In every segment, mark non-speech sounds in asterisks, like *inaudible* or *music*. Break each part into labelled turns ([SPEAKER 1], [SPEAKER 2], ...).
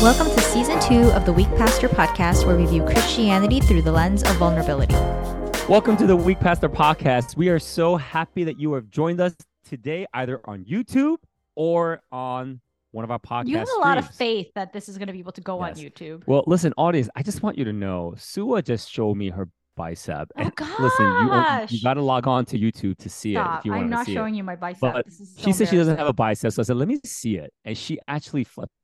[SPEAKER 1] Welcome to season two of the Weak Pastor podcast, where we view Christianity through the lens of vulnerability.
[SPEAKER 2] Welcome to the Weak Pastor podcast. We are so happy that you have joined us today, either on YouTube or on one of our podcasts.
[SPEAKER 1] You have a lot of faith that this is going to be able to go
[SPEAKER 2] Yes.
[SPEAKER 1] on YouTube.
[SPEAKER 2] Well, listen, audience, I just want you to know, Suah just showed me her bicep.
[SPEAKER 1] Oh,
[SPEAKER 2] and Listen, you, you got to log on to YouTube to see it if you
[SPEAKER 1] I'm not
[SPEAKER 2] see
[SPEAKER 1] showing
[SPEAKER 2] it.
[SPEAKER 1] you my bicep.
[SPEAKER 2] But
[SPEAKER 1] this is
[SPEAKER 2] she said she doesn't have a bicep, so I said, "Let me see it," and she actually flexed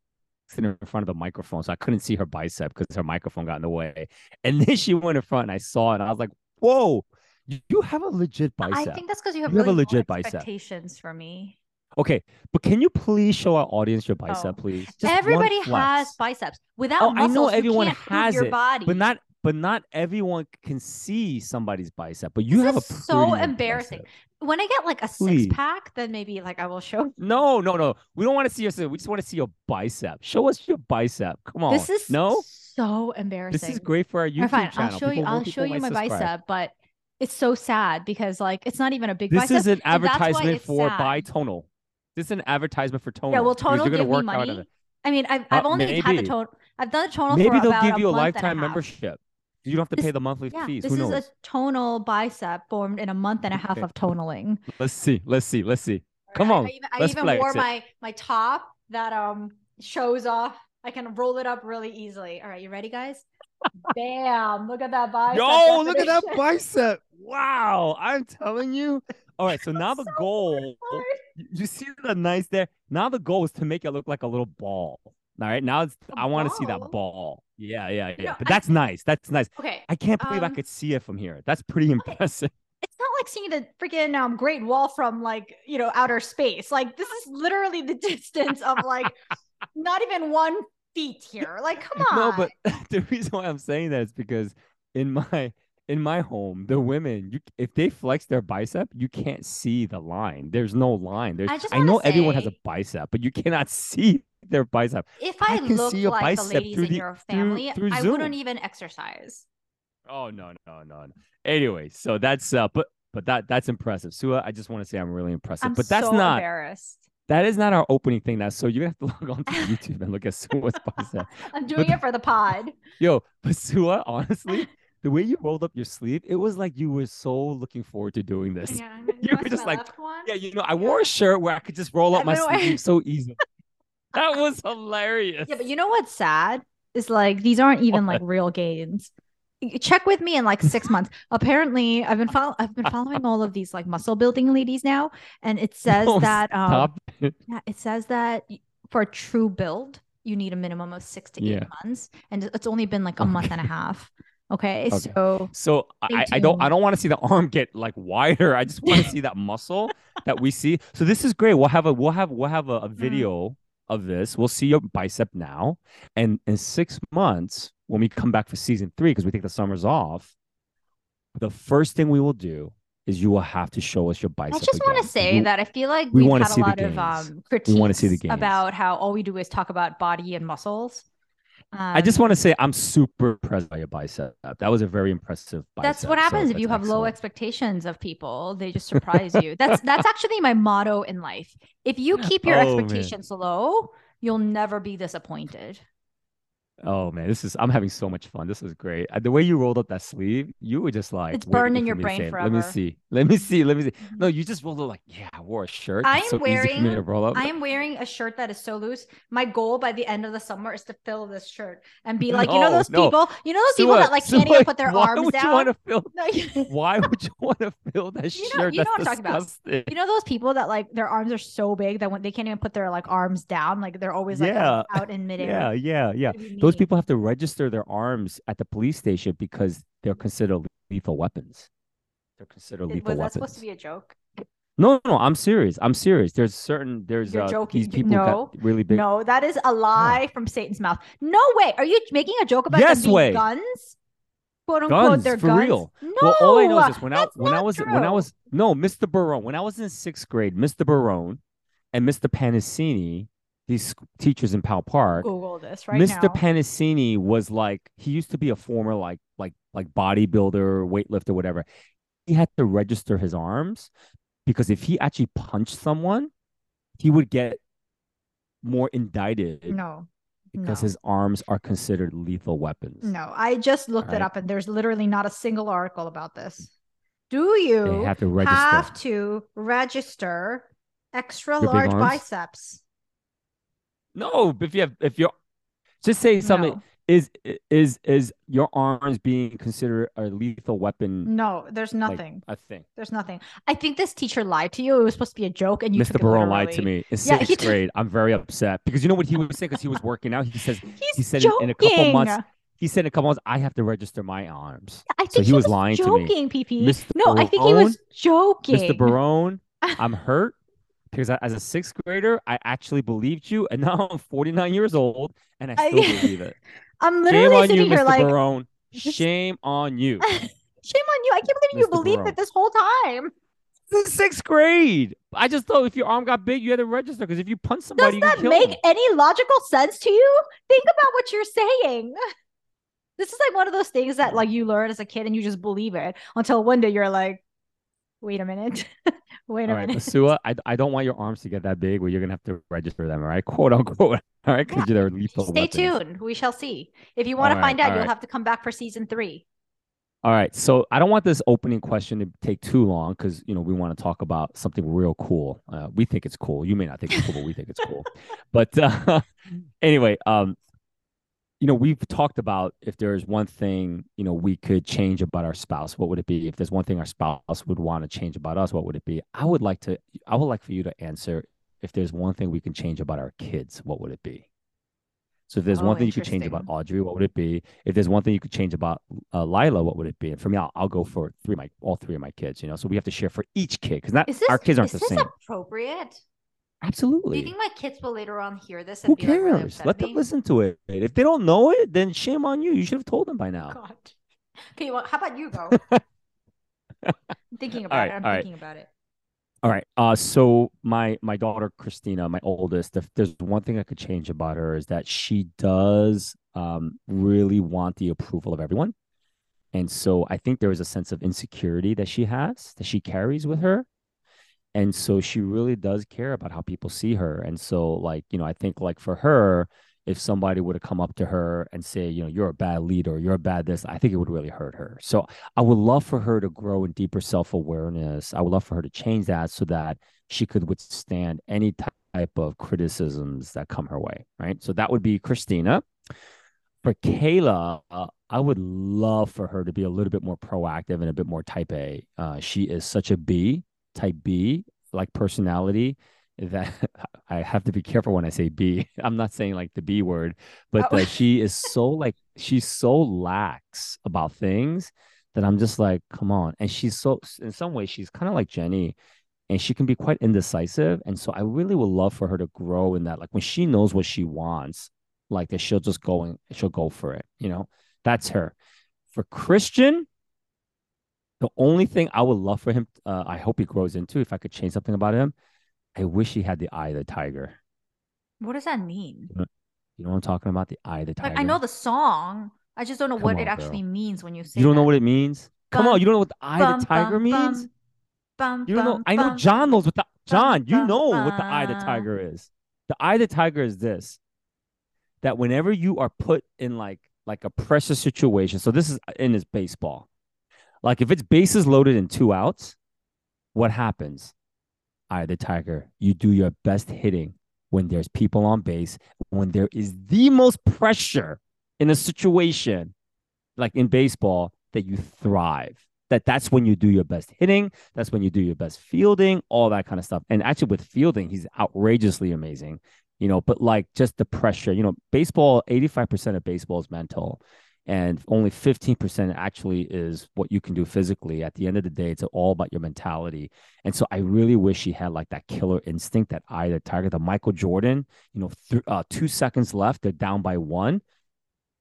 [SPEAKER 2] it in front of the microphone, so I couldn't see her bicep because her microphone got in the way. *laughs* And then she went in front, and I saw it, and I was like, "Whoa, you- have a legit bicep."
[SPEAKER 1] I think that's because you have
[SPEAKER 2] You have a legit bicep.
[SPEAKER 1] expectations for me.
[SPEAKER 2] Okay, but can you please show our audience your bicep,
[SPEAKER 1] Oh.
[SPEAKER 2] please? Just
[SPEAKER 1] Everybody has biceps. Without
[SPEAKER 2] Oh, I know
[SPEAKER 1] muscles, you
[SPEAKER 2] everyone has
[SPEAKER 1] your
[SPEAKER 2] it,
[SPEAKER 1] body.
[SPEAKER 2] but not but not everyone can see somebody's bicep. But you
[SPEAKER 1] This
[SPEAKER 2] have a
[SPEAKER 1] so embarrassing.
[SPEAKER 2] bicep.
[SPEAKER 1] when I get like a
[SPEAKER 2] Please.
[SPEAKER 1] six pack, then maybe like I will show. *laughs*
[SPEAKER 2] No, no, no. We don't want to see your. We just want to see your bicep. Show us your bicep. Come on.
[SPEAKER 1] This is
[SPEAKER 2] no.
[SPEAKER 1] so embarrassing.
[SPEAKER 2] This is great for our YouTube
[SPEAKER 1] fine.
[SPEAKER 2] channel.
[SPEAKER 1] I'll show you.
[SPEAKER 2] People- more
[SPEAKER 1] I'll show you my
[SPEAKER 2] subscribe.
[SPEAKER 1] bicep, but it's so sad because like it's not even a big bicep.
[SPEAKER 2] This
[SPEAKER 1] bicep.
[SPEAKER 2] is an
[SPEAKER 1] and that's why
[SPEAKER 2] advertisement for
[SPEAKER 1] sad.
[SPEAKER 2] buy tonal. This is an advertisement for tonal.
[SPEAKER 1] Yeah, will
[SPEAKER 2] because
[SPEAKER 1] Tonal
[SPEAKER 2] you're gonna
[SPEAKER 1] me
[SPEAKER 2] work out of
[SPEAKER 1] money?
[SPEAKER 2] it.
[SPEAKER 1] I mean, I've,
[SPEAKER 2] Uh,
[SPEAKER 1] I've only had the tone. I've done the tonal
[SPEAKER 2] Maybe they'll give you a
[SPEAKER 1] month
[SPEAKER 2] lifetime
[SPEAKER 1] half.
[SPEAKER 2] membership. You don't have to
[SPEAKER 1] This-
[SPEAKER 2] pay the monthly
[SPEAKER 1] Yeah,
[SPEAKER 2] fees.
[SPEAKER 1] this
[SPEAKER 2] Who
[SPEAKER 1] is
[SPEAKER 2] knows?
[SPEAKER 1] Is a tonal bicep formed in a month and a half
[SPEAKER 2] Okay.
[SPEAKER 1] of tonaling.
[SPEAKER 2] Let's see. Let's see. Let's see. Come on,
[SPEAKER 1] I, even, I even wore
[SPEAKER 2] it.
[SPEAKER 1] my my top that um shows off. I can roll it up really easily. All right, you ready, guys? Bam! Look at that bicep.
[SPEAKER 2] Yo, look at that bicep. Wow. I'm telling you. All right. So now the
[SPEAKER 1] So
[SPEAKER 2] goal,
[SPEAKER 1] hard.
[SPEAKER 2] you see the nice there. Now the goal is to make it look like a little ball. All right. Now I want to see that ball. Yeah. Yeah. Yeah.
[SPEAKER 1] know,
[SPEAKER 2] but
[SPEAKER 1] I-
[SPEAKER 2] that's nice. That's nice.
[SPEAKER 1] Okay,
[SPEAKER 2] I can't believe I
[SPEAKER 1] um,
[SPEAKER 2] could see it from here. That's pretty impressive. *laughs*
[SPEAKER 1] it's not like seeing the freaking um Great Wall from like you know outer space. Like this is literally the *laughs* distance of like not even one feet here. Like come on. *laughs*
[SPEAKER 2] No, but the reason why I'm saying that is because in my in my home, the women, you if they flex their bicep, you can't see the line. There's no line. There's
[SPEAKER 1] I just
[SPEAKER 2] I know everyone has a bicep, but you cannot see their bicep.
[SPEAKER 1] if
[SPEAKER 2] I
[SPEAKER 1] I,
[SPEAKER 2] can
[SPEAKER 1] looked
[SPEAKER 2] see your
[SPEAKER 1] like the ladies
[SPEAKER 2] through
[SPEAKER 1] in
[SPEAKER 2] the-
[SPEAKER 1] your family,
[SPEAKER 2] through
[SPEAKER 1] I
[SPEAKER 2] Zoom.
[SPEAKER 1] wouldn't even exercise.
[SPEAKER 2] Oh no, no, no, no. Anyway, so that's uh but but that that's impressive. Suah, I just want to say I'm really impressive.
[SPEAKER 1] I'm
[SPEAKER 2] but that's
[SPEAKER 1] so
[SPEAKER 2] not
[SPEAKER 1] embarrassed.
[SPEAKER 2] that is not our opening thing. That's so you're gonna have to *laughs* log on to YouTube and look at Suah's *laughs* bicep.
[SPEAKER 1] I'm doing it for the pod. *laughs*
[SPEAKER 2] Yo, but Suah, honestly, the way you rolled up your sleeve, it was like you were so looking forward to doing this.
[SPEAKER 1] Yeah,
[SPEAKER 2] You were just like, Yeah, you know, I wore a shirt where I could just roll up
[SPEAKER 1] I've
[SPEAKER 2] my sleeve so easy. That was hilarious.
[SPEAKER 1] Yeah, but you know what's sad is like these aren't even like real gains. Check with me in like six *laughs* months. Apparently, I've been follow- I've been *laughs* following all of these like muscle building ladies now, and it says that um
[SPEAKER 2] it. *laughs*
[SPEAKER 1] yeah, it says that for a true build, you need a minimum of six to eight months, and it's only been like a month and a half. Okay,
[SPEAKER 2] Okay.
[SPEAKER 1] so
[SPEAKER 2] So I, I don't I don't want to see the arm get like wider. I just want to see that muscle that we see. So this is great. We'll have a we'll have we'll have a,
[SPEAKER 1] Mm.
[SPEAKER 2] a video of this. We'll see your bicep now. And in six months, when we come back for season three, because we take the summers off, the first thing we will do is you will have to show us your bicep.
[SPEAKER 1] I just want to say
[SPEAKER 2] We-
[SPEAKER 1] that I feel like
[SPEAKER 2] we
[SPEAKER 1] we've had a lot of um
[SPEAKER 2] We wanna see the
[SPEAKER 1] critiques about how all we do is talk about body and muscles.
[SPEAKER 2] I just
[SPEAKER 1] Um,
[SPEAKER 2] want to say I'm super impressed by your bicep. That was a very impressive bicep.
[SPEAKER 1] That's what
[SPEAKER 2] so
[SPEAKER 1] happens if you have low expectations of people. They just surprise you. That's that's *laughs* actually my motto in life. If you keep your
[SPEAKER 2] Oh, man.
[SPEAKER 1] expectations low, you'll never be disappointed.
[SPEAKER 2] Oh man, this is I'm having so much fun. This is great. Uh, The way you rolled up that sleeve, you were just like
[SPEAKER 1] It's burned in your brain
[SPEAKER 2] say it. *laughs* Let me see. Let me see. Let me see. No, you just rolled it like, yeah, I wore a shirt.
[SPEAKER 1] I am
[SPEAKER 2] so easy for me
[SPEAKER 1] wearing-
[SPEAKER 2] up.
[SPEAKER 1] I am wearing a shirt that is so loose. My goal by the end of the summer is to fill this shirt and be *laughs* like, you know those
[SPEAKER 2] no.
[SPEAKER 1] people, you know those people that like can't even put their
[SPEAKER 2] why
[SPEAKER 1] arms
[SPEAKER 2] would
[SPEAKER 1] down. *laughs*
[SPEAKER 2] You want to fill,
[SPEAKER 1] No,
[SPEAKER 2] why would you want to fill that
[SPEAKER 1] You know-
[SPEAKER 2] shirt?
[SPEAKER 1] you know what I'm talking about. You know those people that like their arms are so big that when they can't even put their like arms down, like they're always like
[SPEAKER 2] Yeah.
[SPEAKER 1] out in midair.
[SPEAKER 2] Yeah, yeah, yeah.
[SPEAKER 1] What do you
[SPEAKER 2] Those people have to register their arms at the police station because they're considered lethal weapons. They're considered lethal
[SPEAKER 1] Was that supposed to be a joke?
[SPEAKER 2] No, no, I'm serious. I'm serious. There's certain there's
[SPEAKER 1] You're
[SPEAKER 2] uh
[SPEAKER 1] joking.
[SPEAKER 2] these people
[SPEAKER 1] No.
[SPEAKER 2] got really big.
[SPEAKER 1] No, that is a lie from Satan's mouth. No way. Are you making a joke about
[SPEAKER 2] Yes
[SPEAKER 1] them
[SPEAKER 2] way.
[SPEAKER 1] guns? Quote unquote,
[SPEAKER 2] Guns,
[SPEAKER 1] they're
[SPEAKER 2] for
[SPEAKER 1] guns.
[SPEAKER 2] real.
[SPEAKER 1] No,
[SPEAKER 2] Well, all I know is this: when I when I was when I was no Mr. Barone, when I was in sixth grade, Mr. Barone and Mr. Panicini, these teachers in Powell Park,
[SPEAKER 1] Google this right
[SPEAKER 2] Mr.
[SPEAKER 1] now.
[SPEAKER 2] Was like he used to be a former like like like bodybuilder, weightlifter, whatever. He had to register his arms because if he actually punched someone, he would get more indicted
[SPEAKER 1] no,
[SPEAKER 2] because
[SPEAKER 1] No.
[SPEAKER 2] his arms are considered lethal weapons.
[SPEAKER 1] No, I just looked it up and there's literally not a single article about this. Do you
[SPEAKER 2] have to register.
[SPEAKER 1] have to register extra
[SPEAKER 2] Your
[SPEAKER 1] large biceps?
[SPEAKER 2] No, if you have if you're just say something
[SPEAKER 1] No.
[SPEAKER 2] is is is your arms being considered a lethal weapon
[SPEAKER 1] No, there's
[SPEAKER 2] like,
[SPEAKER 1] nothing.
[SPEAKER 2] a thing.
[SPEAKER 1] There's nothing. I think this teacher lied to you. It was supposed to be a joke, and you
[SPEAKER 2] Mr. Barone lied to me in
[SPEAKER 1] Yeah,
[SPEAKER 2] sixth grade. I'm very upset because you know what he was saying because he was *laughs* working out. He says
[SPEAKER 1] He's
[SPEAKER 2] he said in-
[SPEAKER 1] joking.
[SPEAKER 2] in a couple months he said in a couple months I have to register my arms.
[SPEAKER 1] I
[SPEAKER 2] So
[SPEAKER 1] think
[SPEAKER 2] he was lying to me.
[SPEAKER 1] joking, PP.
[SPEAKER 2] Mr.
[SPEAKER 1] No, I think he was joking.
[SPEAKER 2] Mr. Barone, *laughs* I'm hurt because as a sixth grader I actually believed you, and *laughs* now I'm 49 years old and I
[SPEAKER 1] I-
[SPEAKER 2] still *laughs* believe it.
[SPEAKER 1] I'm literally
[SPEAKER 2] on you,
[SPEAKER 1] sitting here
[SPEAKER 2] Mr.
[SPEAKER 1] like,
[SPEAKER 2] Barone. *laughs* Shame on you.
[SPEAKER 1] shame on you. I can't believe you
[SPEAKER 2] Mr.
[SPEAKER 1] believed
[SPEAKER 2] Barone.
[SPEAKER 1] it this whole time.
[SPEAKER 2] This is sixth grade. I just thought if your arm got big, you had to register because if you punch somebody,
[SPEAKER 1] Does
[SPEAKER 2] you
[SPEAKER 1] that make
[SPEAKER 2] them.
[SPEAKER 1] any logical sense to you? Think about what you're saying. This is like one of those things that like you learn as a kid and you just believe it until one day you're like, wait a minute. *laughs* wait a
[SPEAKER 2] All right,
[SPEAKER 1] minute.
[SPEAKER 2] Masua, I, I don't want your arms to get that big where you're gonna have to register them, all right? *laughs* Quote unquote. All right, because they're lethal
[SPEAKER 1] Stay
[SPEAKER 2] weapons.
[SPEAKER 1] tuned. We shall see. If you want to
[SPEAKER 2] All right,
[SPEAKER 1] find out, you'll
[SPEAKER 2] right.
[SPEAKER 1] have to come back for season three.
[SPEAKER 2] All right, so I don't want this opening question to take too long because you know we want to talk about something real cool. Uh, we think it's cool. You may not think it's cool, but we think it's cool. *laughs* But uh, anyway, um, you know we've talked about if there's one thing you know we could change about our spouse, what would it be? If there's one thing our spouse would want to change about us, what would it be? I would like to. I would like for you to answer. If there's one thing we can change about our kids, what would it be? So if there's
[SPEAKER 1] Oh,
[SPEAKER 2] one thing you could change about. Audrey, what would it be? If there's one thing you could change about uh, Lila, what would it be? And for me, I'll, I'll go for three of my all three of my kids. You know, so we have to share for each kid because not
[SPEAKER 1] this
[SPEAKER 2] our kids aren't
[SPEAKER 1] is
[SPEAKER 2] the
[SPEAKER 1] this
[SPEAKER 2] same.
[SPEAKER 1] Appropriate? Do you think my kids will later on hear this and
[SPEAKER 2] Who
[SPEAKER 1] be like
[SPEAKER 2] cares? Let them listen to it. If they don't know it, then shame on you. You should have told them by now.
[SPEAKER 1] God. *laughs* Okay, well, how about you go? *laughs* I'm thinking about
[SPEAKER 2] right,
[SPEAKER 1] it. I'm
[SPEAKER 2] all right.
[SPEAKER 1] thinking about it.
[SPEAKER 2] All right. Uh, so my my daughter Christina, my oldest, if there's one thing I could change about her is that she does um really want the approval of everyone. And so I think there is a sense of insecurity that she has, that she carries with her. And so she really does care about how people see her. And so, like, you know, I think like for her, if somebody would have come up to her and say, you know, you're a bad leader, you're a bad this, I think it would really hurt her. So I would love for her to grow in deeper self awareness. I would love for her to change that so that she could withstand any type of criticisms that come her way. Right. So that would be Christina. For Kayla, uh, I would love for her to be a little bit more proactive and a bit more type A. Uh, she is such a B, type B, like personality that *laughs* I have to be careful when I say B. *laughs* I'm not saying like the B word, but
[SPEAKER 1] Oh.
[SPEAKER 2] uh, she is so like she's so lax about things that I'm just like, come on. And she's so in some ways she's kind of like Jenny, and she can be quite indecisive. And so I really would love for her to grow in that. Like when she knows what she wants, like that she'll just go and she'll go for it. You know, that's her. For Christian, the only thing I would love for him, uh, I hope he grows into, if I could change something about him, I wish he had the eye of the tiger.
[SPEAKER 1] What does that mean?
[SPEAKER 2] You know what I'm talking about? The eye of the tiger.
[SPEAKER 1] Like I know the song. I just don't know
[SPEAKER 2] Come
[SPEAKER 1] what
[SPEAKER 2] on,
[SPEAKER 1] it
[SPEAKER 2] girl.
[SPEAKER 1] actually means when you say
[SPEAKER 2] You don't know what it means? Come on, you don't know what the eye of the tiger
[SPEAKER 1] bum,
[SPEAKER 2] means?
[SPEAKER 1] bum, bum,
[SPEAKER 2] You don't know.
[SPEAKER 1] bum,
[SPEAKER 2] I know. John knows what the John. You
[SPEAKER 1] bum,
[SPEAKER 2] know what the eye of the tiger is. The eye of the tiger is this: that whenever you are put in like like a pressure situation. So this is in his baseball. Like if it's bases loaded and two outs, what happens? Eye the tiger. You do your best hitting when there's people on base, when there is the most pressure in a situation, like in baseball, that you thrive. That that's when you do your best hitting. That's when you do your best fielding, all that kind of stuff. And actually, with fielding, he's outrageously amazing. You know, but like just the pressure. You know, baseball. Eighty-five percent of baseball is mental, and only fifteen percent actually is what you can do physically. At the end of the day, it's all about your mentality. And so, I really wish he had like that killer instinct, that eye, the tiger, the Michael Jordan. You know, th- uh, two seconds left, they're down by one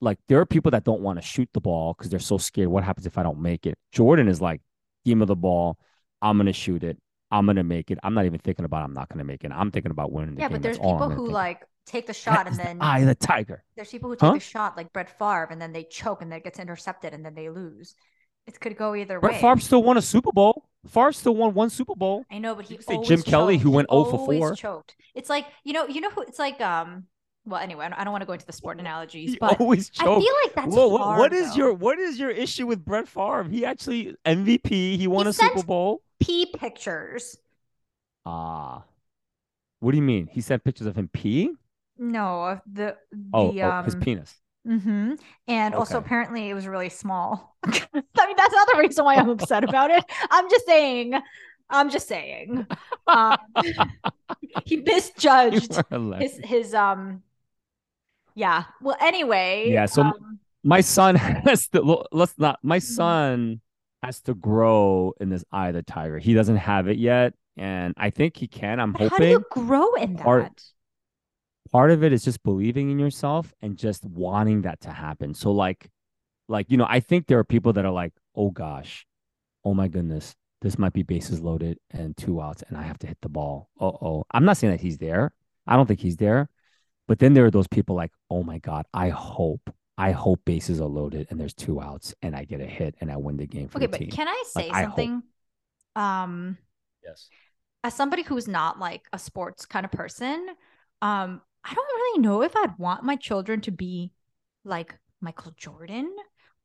[SPEAKER 2] like there are people that don't want to shoot the ball because they're so scared. What happens if I don't make it? Jordan is like, game of the ball. I'm gonna shoot it. I'm gonna make it. I'm not even thinking about I'm not gonna make it. I'm thinking about winning the
[SPEAKER 1] Yeah, but there's people who like take the
[SPEAKER 2] That
[SPEAKER 1] shot and
[SPEAKER 2] is the
[SPEAKER 1] then
[SPEAKER 2] eye the tiger.
[SPEAKER 1] there's people who take
[SPEAKER 2] Huh?
[SPEAKER 1] the shot like Brett Favre and then they choke and then it gets intercepted and then they lose. It could go either
[SPEAKER 2] Brett
[SPEAKER 1] way.
[SPEAKER 2] Favre still won a Super Bowl. Favre still won one Super Bowl.
[SPEAKER 1] I know, but he
[SPEAKER 2] say
[SPEAKER 1] always
[SPEAKER 2] Jim Kelly, who went 0 for 4.
[SPEAKER 1] choked. It's like you know, you know who? It's like um, well, anyway, I don't, I don't want to go into the sport analogies,
[SPEAKER 2] He
[SPEAKER 1] but
[SPEAKER 2] always
[SPEAKER 1] I feel like that's
[SPEAKER 2] Whoa, what-
[SPEAKER 1] hard,
[SPEAKER 2] what is
[SPEAKER 1] though.
[SPEAKER 2] your what is your issue with Brett Favre? He actually MVP. He won a
[SPEAKER 1] sent-
[SPEAKER 2] Super Bowl.
[SPEAKER 1] pee pictures?
[SPEAKER 2] Ah, what do you mean? He sent pictures of him peeing.
[SPEAKER 1] No, of the
[SPEAKER 2] Oh,
[SPEAKER 1] the
[SPEAKER 2] oh,
[SPEAKER 1] um.
[SPEAKER 2] his penis.
[SPEAKER 1] hmm And also, apparently, it was really small. *laughs* I mean, that's not the reason why I'm upset about it. I'm just saying. I'm just saying. Um, *laughs* he *laughs* misjudged his his um. Yeah. Well, anyway.
[SPEAKER 2] Yeah, so-
[SPEAKER 1] um,
[SPEAKER 2] my son has to let's not my
[SPEAKER 1] Mhm.
[SPEAKER 2] son has to grow in this eye of the tiger he doesn't have it yet and i think he can i'm
[SPEAKER 1] but how do you grow in that?
[SPEAKER 2] part- part of it is just believing in yourself and just wanting that to happen. So like like you know i think there are people that are like oh gosh oh my goodness this might be bases loaded and two outs and i have to hit the ball. Oh oh i'm not saying that he's there. I don't think he's there. But then there are those people like oh my god i hope i hope bases are loaded and there's two outs and i get a hit and i win the game for
[SPEAKER 1] Okay,
[SPEAKER 2] the
[SPEAKER 1] but can I say
[SPEAKER 2] I hope.
[SPEAKER 1] something? Um,
[SPEAKER 2] yes.
[SPEAKER 1] as somebody who's not like a sports kind of person, um, I don't really know if I'd want my children to be like Michael Jordan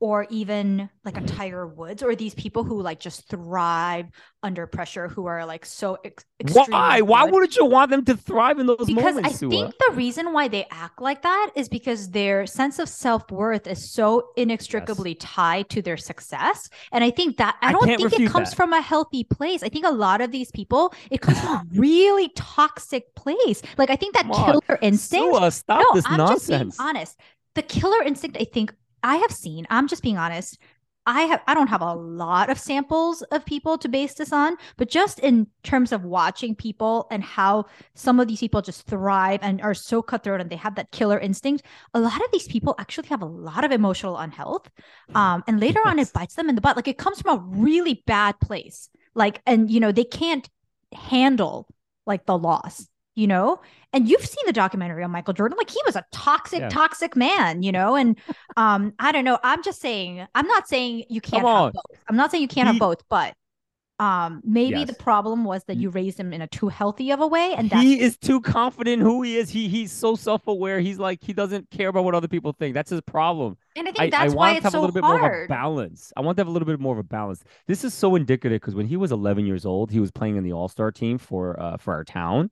[SPEAKER 1] or even like a mm-hmm. Tiger Woods or these people who like just thrive under pressure who are like so ex-
[SPEAKER 2] why why wouldn't you want them to thrive in those
[SPEAKER 1] because
[SPEAKER 2] moments
[SPEAKER 1] I
[SPEAKER 2] Suah?
[SPEAKER 1] think the reason why they act like that is because their sense of self worth is so inextricably tied to their success. And I think that I
[SPEAKER 2] I
[SPEAKER 1] don't
[SPEAKER 2] can't
[SPEAKER 1] think it comes
[SPEAKER 2] that.
[SPEAKER 1] from a healthy place. I think a lot of these people, it comes from a *laughs* really toxic place. Like I think that
[SPEAKER 2] Come on.
[SPEAKER 1] killer instinct.
[SPEAKER 2] Suah, stop
[SPEAKER 1] no,
[SPEAKER 2] this
[SPEAKER 1] I'm just being honest. The killer instinct, I think I have seen. I'm just being honest. I have I don't have a lot of samples of people to base this on, but just in terms of watching people and how some of these people just thrive and are so cutthroat and they have that killer instinct, a lot of these people actually have a lot of emotional unhealth. Um, and later on it bites them in the butt. Like it comes from a really bad place. Like, and you know, they can't handle like the loss, you know? And you've seen the documentary on Michael Jordan. Like he was a toxic,
[SPEAKER 2] Yeah.
[SPEAKER 1] toxic man, you know? And um, I don't know. I'm just saying, I'm not saying you can't have both. I'm not saying you can't
[SPEAKER 2] He-
[SPEAKER 1] have both, but um maybe the problem was that you raised him in a too healthy of a way. And that's
[SPEAKER 2] he is too confident who he is. He he's so self-aware. He's like he doesn't care about what other people think. That's his problem.
[SPEAKER 1] and I
[SPEAKER 2] I,
[SPEAKER 1] think
[SPEAKER 2] I
[SPEAKER 1] that's
[SPEAKER 2] want
[SPEAKER 1] why
[SPEAKER 2] to
[SPEAKER 1] it's
[SPEAKER 2] have
[SPEAKER 1] so
[SPEAKER 2] a little bit more of a
[SPEAKER 1] hard.
[SPEAKER 2] balance. I want to have a little bit more of a balance. This is so indicative because when he was 11 years old, he was playing in the All-Star team for uh for our town,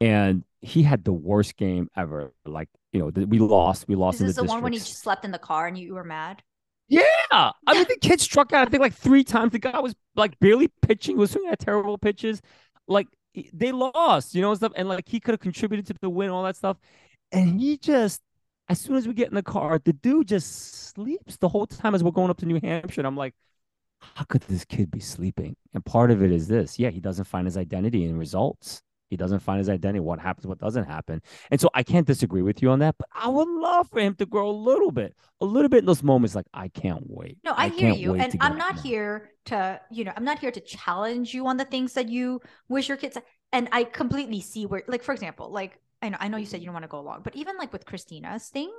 [SPEAKER 2] and he had the worst game ever. Like you know, we lost. We lost
[SPEAKER 1] Is this
[SPEAKER 2] the
[SPEAKER 1] the one when he just slept in the car and you, were mad?
[SPEAKER 2] Yeah, I mean the kid struck out. I think like three times. The guy was like barely pitching. Was at terrible pitches. Like they lost, you know, and stuff. And like he could have contributed to the win, all that stuff. And he just, as soon as we get in the car, the dude just sleeps the whole time as we're going up to New Hampshire. And I'm like, how could this kid be sleeping? And part of it is this. Yeah, he doesn't find his identity in results. He doesn't find his identity. What happens, what doesn't happen. And so I can't disagree with you on that, but I would love for him to grow a little bit, a little bit in those moments. Like, I can't wait.
[SPEAKER 1] No, I, hear you. And I'm not here to, you know, I'm not here to challenge you on the things that you wish your kids and I completely see where like for example, like I know I know you said you don't want to go along, but even like with Christina's thing,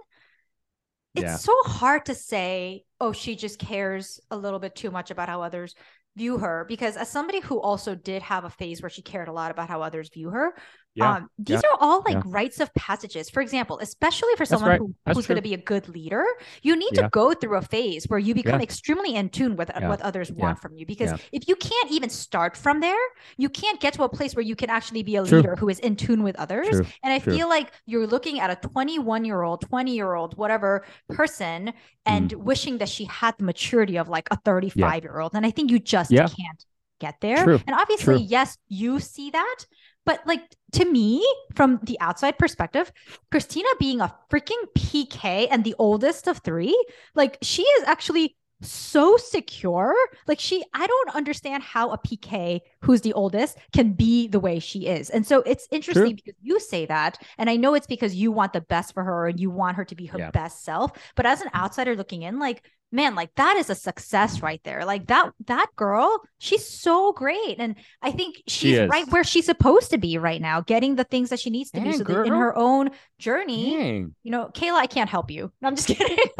[SPEAKER 1] it's
[SPEAKER 2] Yeah.
[SPEAKER 1] so hard to say, oh, she just cares a little bit too much about how others view her because as somebody who also did have a phase where she cared a lot about how others view her
[SPEAKER 2] Yeah,
[SPEAKER 1] um these
[SPEAKER 2] yeah,
[SPEAKER 1] are all like
[SPEAKER 2] yeah.
[SPEAKER 1] rites of passages. For example especially for someone
[SPEAKER 2] right.
[SPEAKER 1] who, who's going to be a good leader you need
[SPEAKER 2] Yeah.
[SPEAKER 1] to go through a phase where you become extremely in tune with what others want from you. Because if you can't even start from there you can't get to a place where you can actually be a
[SPEAKER 2] True.
[SPEAKER 1] leader who is in tune with others.
[SPEAKER 2] True.
[SPEAKER 1] and i
[SPEAKER 2] True.
[SPEAKER 1] feel like you're looking at a 21 year old 20 year old whatever person and
[SPEAKER 2] Mm.
[SPEAKER 1] wishing that she had the maturity of like a 35 year old and i think you just can't get there. And obviously yes you see that but like to me from the outside perspective christina being a freaking pk and the oldest of three like she is actually so secure. Like she i don't understand how a pk who's the oldest can be the way she is. And so it's interesting because you say that and i know it's because you want the best for her and you want her to be her
[SPEAKER 2] Yeah.
[SPEAKER 1] best self but as an outsider looking in like man like that is a success right there like that that girl she's so great and i think she's
[SPEAKER 2] is.
[SPEAKER 1] right where she's supposed to be right now getting the things that she needs to do
[SPEAKER 2] Dang,
[SPEAKER 1] so that in her own journey
[SPEAKER 2] Dang.
[SPEAKER 1] you know kayla i can't help you no i'm just kidding *laughs* *laughs*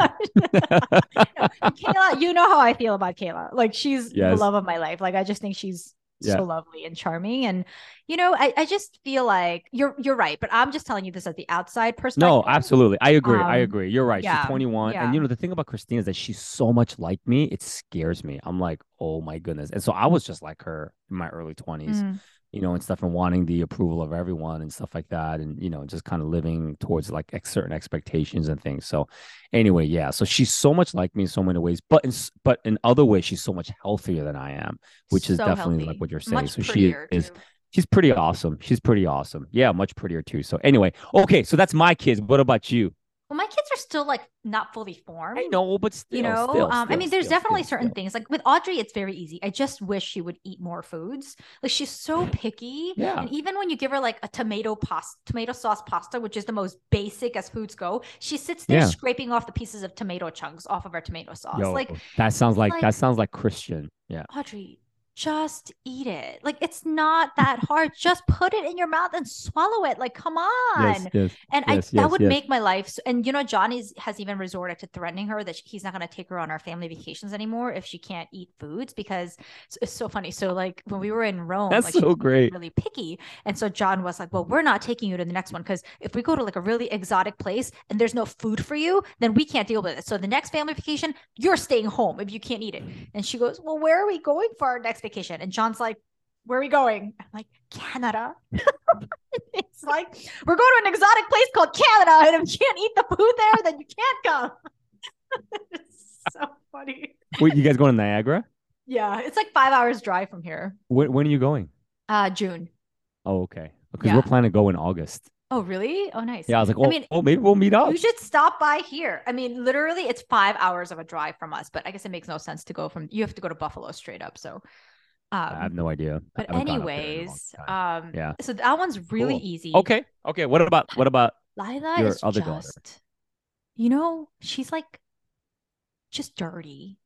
[SPEAKER 1] Kayla, you know how I feel about Kayla. Like she's the love of my life. Like I just think she's
[SPEAKER 2] Yeah.
[SPEAKER 1] so lovely and charming. And you know, I, I just feel like you're you're right, but I'm just telling you this as the outside perspective.
[SPEAKER 2] No, absolutely. I agree. I
[SPEAKER 1] Um,
[SPEAKER 2] agree. You're right.
[SPEAKER 1] yeah,
[SPEAKER 2] she's 21.
[SPEAKER 1] yeah.
[SPEAKER 2] And you know, the thing about Christina is that she's so much like me, it scares me. I'm like, oh my goodness. And so I was just like her in my early 20s,
[SPEAKER 1] Mm.
[SPEAKER 2] You know, and stuff and wanting the approval of everyone and stuff like that. And, you know, just kind of living towards like ex- certain expectations and things. So anyway, yeah. So she's so much like me in so many ways, but in but in other ways, she's so much healthier than I am, which is definitely
[SPEAKER 1] healthy.
[SPEAKER 2] like what you're saying.
[SPEAKER 1] Much
[SPEAKER 2] so she is
[SPEAKER 1] too.
[SPEAKER 2] she's pretty awesome. She's pretty awesome. Yeah, much prettier too. So anyway, okay, so that's my kids. What about you?
[SPEAKER 1] Well, my kids are still like not fully formed.
[SPEAKER 2] I know, but still,
[SPEAKER 1] you know
[SPEAKER 2] still,
[SPEAKER 1] um i mean there's
[SPEAKER 2] still,
[SPEAKER 1] definitely
[SPEAKER 2] still,
[SPEAKER 1] certain
[SPEAKER 2] still.
[SPEAKER 1] things like with audrey it's very easy i just wish she would eat more foods like she's so picky
[SPEAKER 2] Yeah.
[SPEAKER 1] and even when you give her like a tomato pasta tomato sauce pasta which is the most basic as foods go she sits there
[SPEAKER 2] Yeah.
[SPEAKER 1] scraping off the pieces of tomato chunks off of her tomato sauce
[SPEAKER 2] Yo,
[SPEAKER 1] like
[SPEAKER 2] that sounds like,
[SPEAKER 1] like-
[SPEAKER 2] that sounds like Christian. Yeah.
[SPEAKER 1] audrey just eat it like it's not that hard just put it in your mouth and swallow it like come on
[SPEAKER 2] Yes, yes.
[SPEAKER 1] and
[SPEAKER 2] Yes,
[SPEAKER 1] I that would make my life. So, and you know, Johnny's has even resorted to threatening her that he's not going to take her on our family vacations anymore if she can't eat foods because it's, it's so funny. So like when we were in Rome,
[SPEAKER 2] That's
[SPEAKER 1] like,
[SPEAKER 2] so great.
[SPEAKER 1] really picky, and so John was like, "Well, we're not taking you to the next one because if we go to like a really exotic place and there's no food for you, then we can't deal with it. So the next family vacation, you're staying home if you can't eat it." And she goes, "Well, where are we going for our next vacation?" And John's like. Where are we going? I'm like, Canada. *laughs* it's like, we're going to an exotic place called Canada, and if you can't eat the food there, then you can't come. *laughs* it's so funny.
[SPEAKER 2] Wait, you guys going to Niagara?
[SPEAKER 1] Yeah, it's like five hours drive from here.
[SPEAKER 2] When, when are you going?
[SPEAKER 1] Uh, June.
[SPEAKER 2] Oh, okay. Because
[SPEAKER 1] Yeah.
[SPEAKER 2] we're planning to go in August.
[SPEAKER 1] Oh, really? Oh, nice.
[SPEAKER 2] Yeah, I was like, oh,
[SPEAKER 1] mean,
[SPEAKER 2] oh maybe we'll meet up.
[SPEAKER 1] You should stop by here. I mean, literally, it's five hours of a drive from us, but I guess it makes no sense to go from. You have to go to Buffalo straight up. So, um,
[SPEAKER 2] I have no idea.
[SPEAKER 1] But
[SPEAKER 2] haven't gone up there in a long
[SPEAKER 1] anyways, um,
[SPEAKER 2] Yeah.
[SPEAKER 1] So that one's really
[SPEAKER 2] Cool.
[SPEAKER 1] easy.
[SPEAKER 2] okay. Okay. What about what about
[SPEAKER 1] Lila
[SPEAKER 2] your
[SPEAKER 1] is
[SPEAKER 2] other
[SPEAKER 1] just,
[SPEAKER 2] daughter?
[SPEAKER 1] you know, she's like just dirty.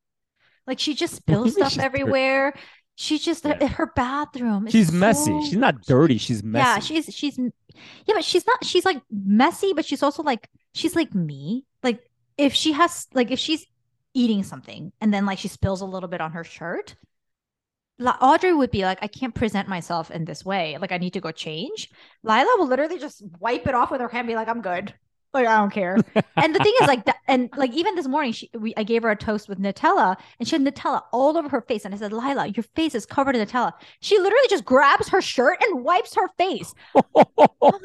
[SPEAKER 1] Like she just
[SPEAKER 2] What do you
[SPEAKER 1] spills stuff
[SPEAKER 2] she's dirty?
[SPEAKER 1] everywhere. She just
[SPEAKER 2] Yeah. *laughs*
[SPEAKER 1] her bathroom. is
[SPEAKER 2] she's messy. She's not dirty. She's messy.
[SPEAKER 1] Yeah, she's she's yeah, but she's not. She's like messy, but she's also like she's like me. Like if she has like if she's eating something and then like she spills a little bit on her shirt. Audrey would be like, I can't present myself in this way. Like, I need to go change. Lila will literally just wipe it off with her hand, be like, I'm good. Like, I don't care. and the thing is, like, that, and like, even this morning, she, we, I gave her a toast with Nutella, and she had Nutella all over her face. And I said, Lila, your face is covered in Nutella. She literally just grabs her shirt and wipes her face. *laughs* I'm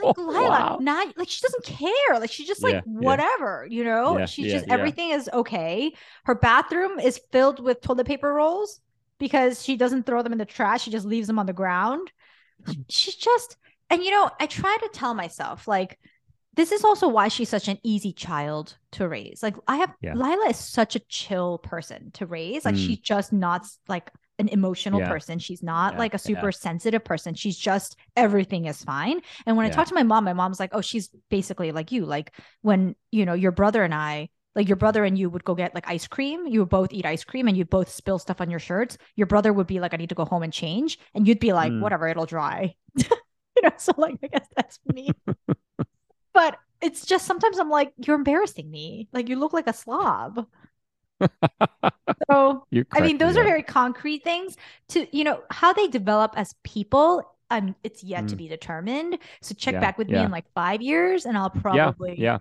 [SPEAKER 1] like, Lila,
[SPEAKER 2] Wow.
[SPEAKER 1] not like she doesn't care. Like she's just like
[SPEAKER 2] Yeah, yeah.
[SPEAKER 1] whatever, you know.
[SPEAKER 2] Yeah,
[SPEAKER 1] she's
[SPEAKER 2] yeah,
[SPEAKER 1] just
[SPEAKER 2] yeah.
[SPEAKER 1] everything is okay. Her bathroom is filled with toilet paper rolls because she doesn't throw them in the trash. She just leaves them on the ground. She- She's just, and you know, I try to tell myself like. This is also why she's such an easy child to raise. Like I have
[SPEAKER 2] Yeah.
[SPEAKER 1] Lila is such a chill person to raise. Like
[SPEAKER 2] Mm.
[SPEAKER 1] she's just not like an emotional
[SPEAKER 2] Yeah.
[SPEAKER 1] person. She's not
[SPEAKER 2] Yeah,
[SPEAKER 1] like a
[SPEAKER 2] yeah.
[SPEAKER 1] super sensitive person. She's just everything is fine. And when I talk to my mom, my mom's like, "Oh, she's basically like you. Like when you know your brother and I, like your brother and you would go get like ice cream. You would both eat ice cream, and you'd both spill stuff on your shirts. Your brother would be like, "I need to go home and change," and you'd be like,
[SPEAKER 2] Mm.
[SPEAKER 1] "Whatever, it'll dry." *laughs* you know, so like I guess that's me. *laughs* but it's just sometimes I'm like, "You're embarrassing me. Like you look like a slob." *laughs* so I mean,
[SPEAKER 2] crack me
[SPEAKER 1] those are
[SPEAKER 2] up.
[SPEAKER 1] very concrete things to, you know, how they develop as people. Um, it's yet to
[SPEAKER 2] Mm.
[SPEAKER 1] be determined. So check
[SPEAKER 2] Yeah,
[SPEAKER 1] back with me in like five years, and I'll probably
[SPEAKER 2] yeah, yeah.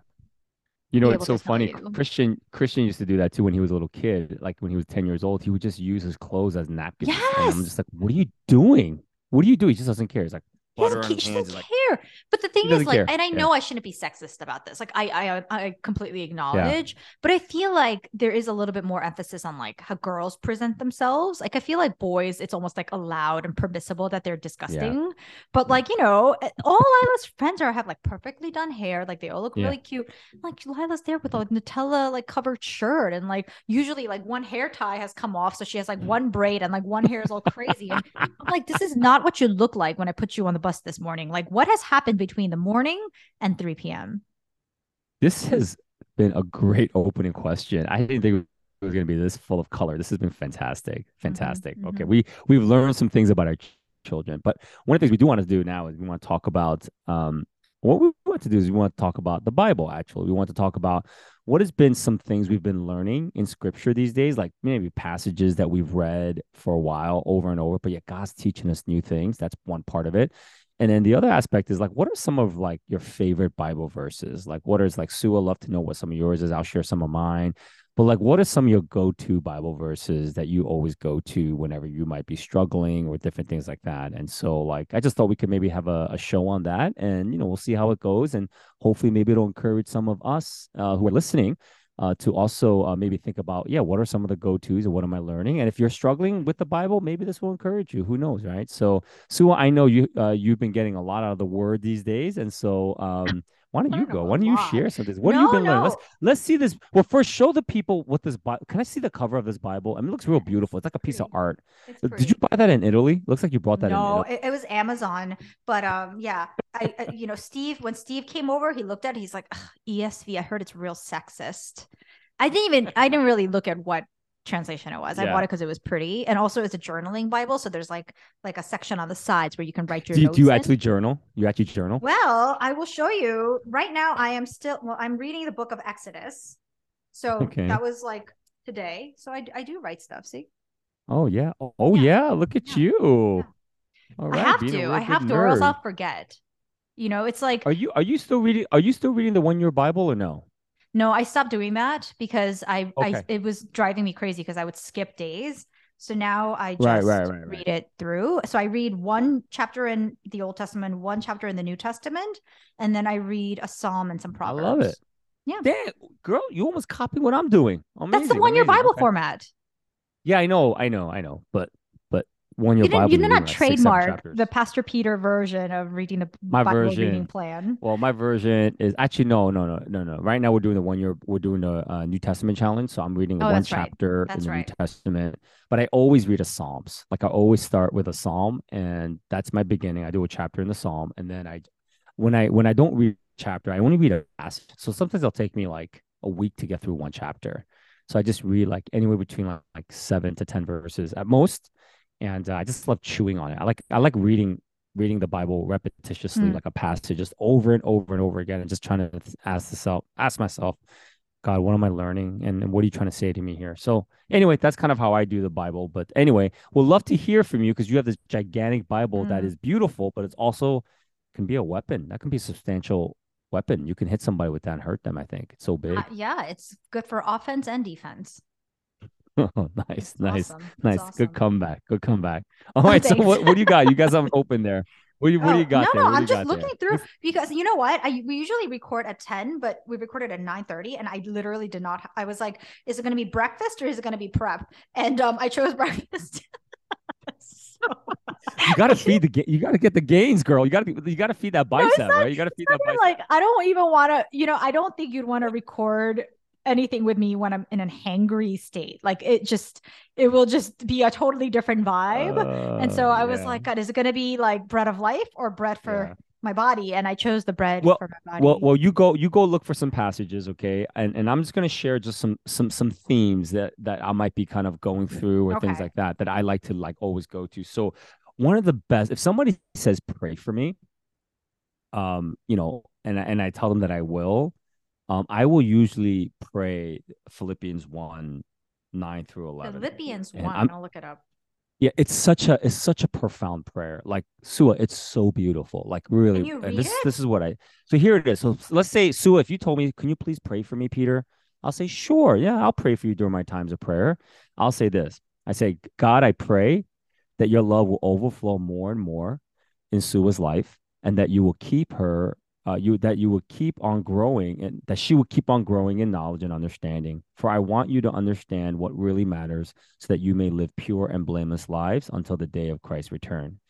[SPEAKER 2] You know, it's so funny.
[SPEAKER 1] you.
[SPEAKER 2] Christian Christian used to do that too when he was a little kid. Like when he was 10 years old, he would just use his clothes as napkins. And I'm just like, what are you doing? What do you do? He just doesn't care. He's like, butter on
[SPEAKER 1] ca-
[SPEAKER 2] his
[SPEAKER 1] she
[SPEAKER 2] hands.
[SPEAKER 1] doesn't
[SPEAKER 2] like,
[SPEAKER 1] care. But the thing is, like,
[SPEAKER 2] care.
[SPEAKER 1] and I
[SPEAKER 2] Yeah.
[SPEAKER 1] know I shouldn't be sexist about this. Like, I, I, I completely acknowledge, but I feel like there is a little bit more emphasis on like how girls present themselves. Like, I feel like boys, it's almost like allowed and permissible that they're disgusting. But like, you know, eh, all Lila's friends are have like perfectly done hair. Like, they all look
[SPEAKER 2] Yeah.
[SPEAKER 1] really cute. Like, Lila's there with a Nutella like covered shirt, and like usually like one hair tie has come off, so she has like one braid, and like one hair is all crazy. And I'm like, this is not what you look like when I put you on the bus this morning. Like, what has happened between the morning and 3 p.m.?
[SPEAKER 2] This has been a great opening question. I didn't think it was going to be this full of color. This has been fantastic. Fantastic. Okay.
[SPEAKER 1] mhm.
[SPEAKER 2] We we've learned some things about our ch- children, but one of the things we do want to do now is we want to talk about um what we want to do is we want to talk about the Bible. Actually, we want to talk about what has been some things we've been learning in Scripture these days, like maybe passages that we've read for a while over and over, but yet God's teaching us new things. That's one part of it. And then the other aspect is like, what are some of like your favorite Bible verses? Like, what is like Sue? I'd love to know what some of yours is. I'll share some of mine. But like, what are some of your go-to Bible verses that you always go to whenever you might be struggling or different things like that? And so, like, I just thought we could maybe have a, a show on that, and you know, we'll see how it goes, and hopefully, maybe it'll encourage some of us uh, who are listening uh, to also uh, maybe think about, yeah, what are some of the go-tos and what am I learning? And if you're struggling with the Bible, maybe this will encourage you. Who knows, right? So, Sue, I know you uh, you've been getting a lot out of the Word these days, and so. Um, why don't you go? Why don't you share something? What no, have you been no. learning? Let's let's see this. Well, first, show the people what this Bible. Can I see the cover of this Bible? I mean, it looks real beautiful. It's like a piece of art. Did you buy that in Italy? Looks like you brought that. In.
[SPEAKER 1] No, it, it, was Amazon. But um, yeah, I, I, you know Steve when Steve came over, he looked at it. He's like ESV. I heard it's real sexist. I didn't even. I didn't really look at what translation it was. Yeah. I bought it because it was pretty, and also it's a journaling Bible. So there's like like a section on the sides where you can write your.
[SPEAKER 2] Do you, do you
[SPEAKER 1] in.
[SPEAKER 2] actually journal? You actually journal?
[SPEAKER 1] Well, I will show you. Right now, I am still. Well, I'm reading the book of Exodus. So okay. that was like today. So I I do write stuff. See.
[SPEAKER 2] Oh yeah. Oh, oh yeah. yeah. Look at yeah. you.
[SPEAKER 1] All right. I have to. I have to, nerd. or else I'll forget. You know, it's like.
[SPEAKER 2] Are you are you still reading? Are you still reading the one year Bible or no?
[SPEAKER 1] No, I stopped doing that because I, okay. I it was driving me crazy because I would skip days. So now I just right, right, right, read it through. So I read one chapter in the Old Testament, one chapter in the New Testament, and then I read a psalm and some proverbs.
[SPEAKER 2] I love it.
[SPEAKER 1] Yeah.
[SPEAKER 2] Damn, girl, you almost copy what I'm doing. Amazing,
[SPEAKER 1] That's the one year Bible okay. format.
[SPEAKER 2] Yeah, I know, I know, I know. But one
[SPEAKER 1] you
[SPEAKER 2] Bible.
[SPEAKER 1] You did not trademark the Pastor Peter version of reading the
[SPEAKER 2] my
[SPEAKER 1] Bible
[SPEAKER 2] version,
[SPEAKER 1] reading plan.
[SPEAKER 2] Well, my version is actually no, no, no, no, no. Right now we're doing the one year. We're doing the uh, New Testament challenge, so I'm reading oh, one chapter right. in the right. New Testament. But I always read a Psalms. Like I always start with a Psalm, and that's my beginning. I do a chapter in the Psalm, and then I, when I when I don't read chapter, I only read a passage. So sometimes it'll take me like a week to get through one chapter. So I just read like anywhere between like, like seven to ten verses at most and uh, I just love chewing on it. I like I like reading reading the Bible repetitiously, mm. like a passage, just over and over and over again, and just trying to ask myself, ask myself, God, what am I learning, and, and what are you trying to say to me here? So anyway, that's kind of how I do the Bible. But anyway, we'll love to hear from you because you have this gigantic Bible mm. that is beautiful, but it's also can be a weapon. That can be a substantial weapon. You can hit somebody with that and hurt them. I think it's so big. Uh,
[SPEAKER 1] yeah, it's good for offense and defense.
[SPEAKER 2] Oh, *laughs* nice, nice, awesome. nice. Awesome. Good comeback. Good comeback. All *laughs* right. so what, what do you got? You guys have open there. What do you, what do you oh, got?
[SPEAKER 1] No,
[SPEAKER 2] no,
[SPEAKER 1] I'm just looking there? through because you know what? I we usually record at 10, but we recorded at 9 30, and I literally did not. I was like, is it going to be breakfast or is it going to be prep? And um, I chose *laughs* breakfast.
[SPEAKER 2] so... you gotta feed the you gotta get the gains, girl. You gotta you gotta feed that bicep, no, not, right? You gotta feed that bicep.
[SPEAKER 1] Like I don't even want to, you know, I don't think you'd want to record anything with me when I'm in a hangry state. Like it just, it will just be a totally different vibe. Uh, and so I was like, God, is it going to be like bread of life or bread for yeah. my body? And I chose the bread
[SPEAKER 2] well,
[SPEAKER 1] for my body.
[SPEAKER 2] Well, well, you go, you go look for some passages, okay? And and I'm just going to share just some some some themes that that I might be kind of going through or okay. things like that that I like to like always go to. So one of the best, if somebody says pray for me, um, you know, and and I tell them that I will um, I will usually pray Philippians 1, 9 through 11.
[SPEAKER 1] Philippians 1, i will look it up.
[SPEAKER 2] Yeah, it's such a it's such a profound prayer. Like Suah, it's so beautiful. Like really, and this it? this is what I. So here it is. So let's say Suah, if you told me, can you please pray for me, Peter? I'll say sure. Yeah, I'll pray for you during my times of prayer. I'll say this. I say, God, I pray that your love will overflow more and more in Suah's life, and that you will keep her uh, you that you would keep on growing and that she would keep on growing in knowledge and understanding. For I want you to understand what really matters, so that you may live pure and blameless lives until the day of Christ's return.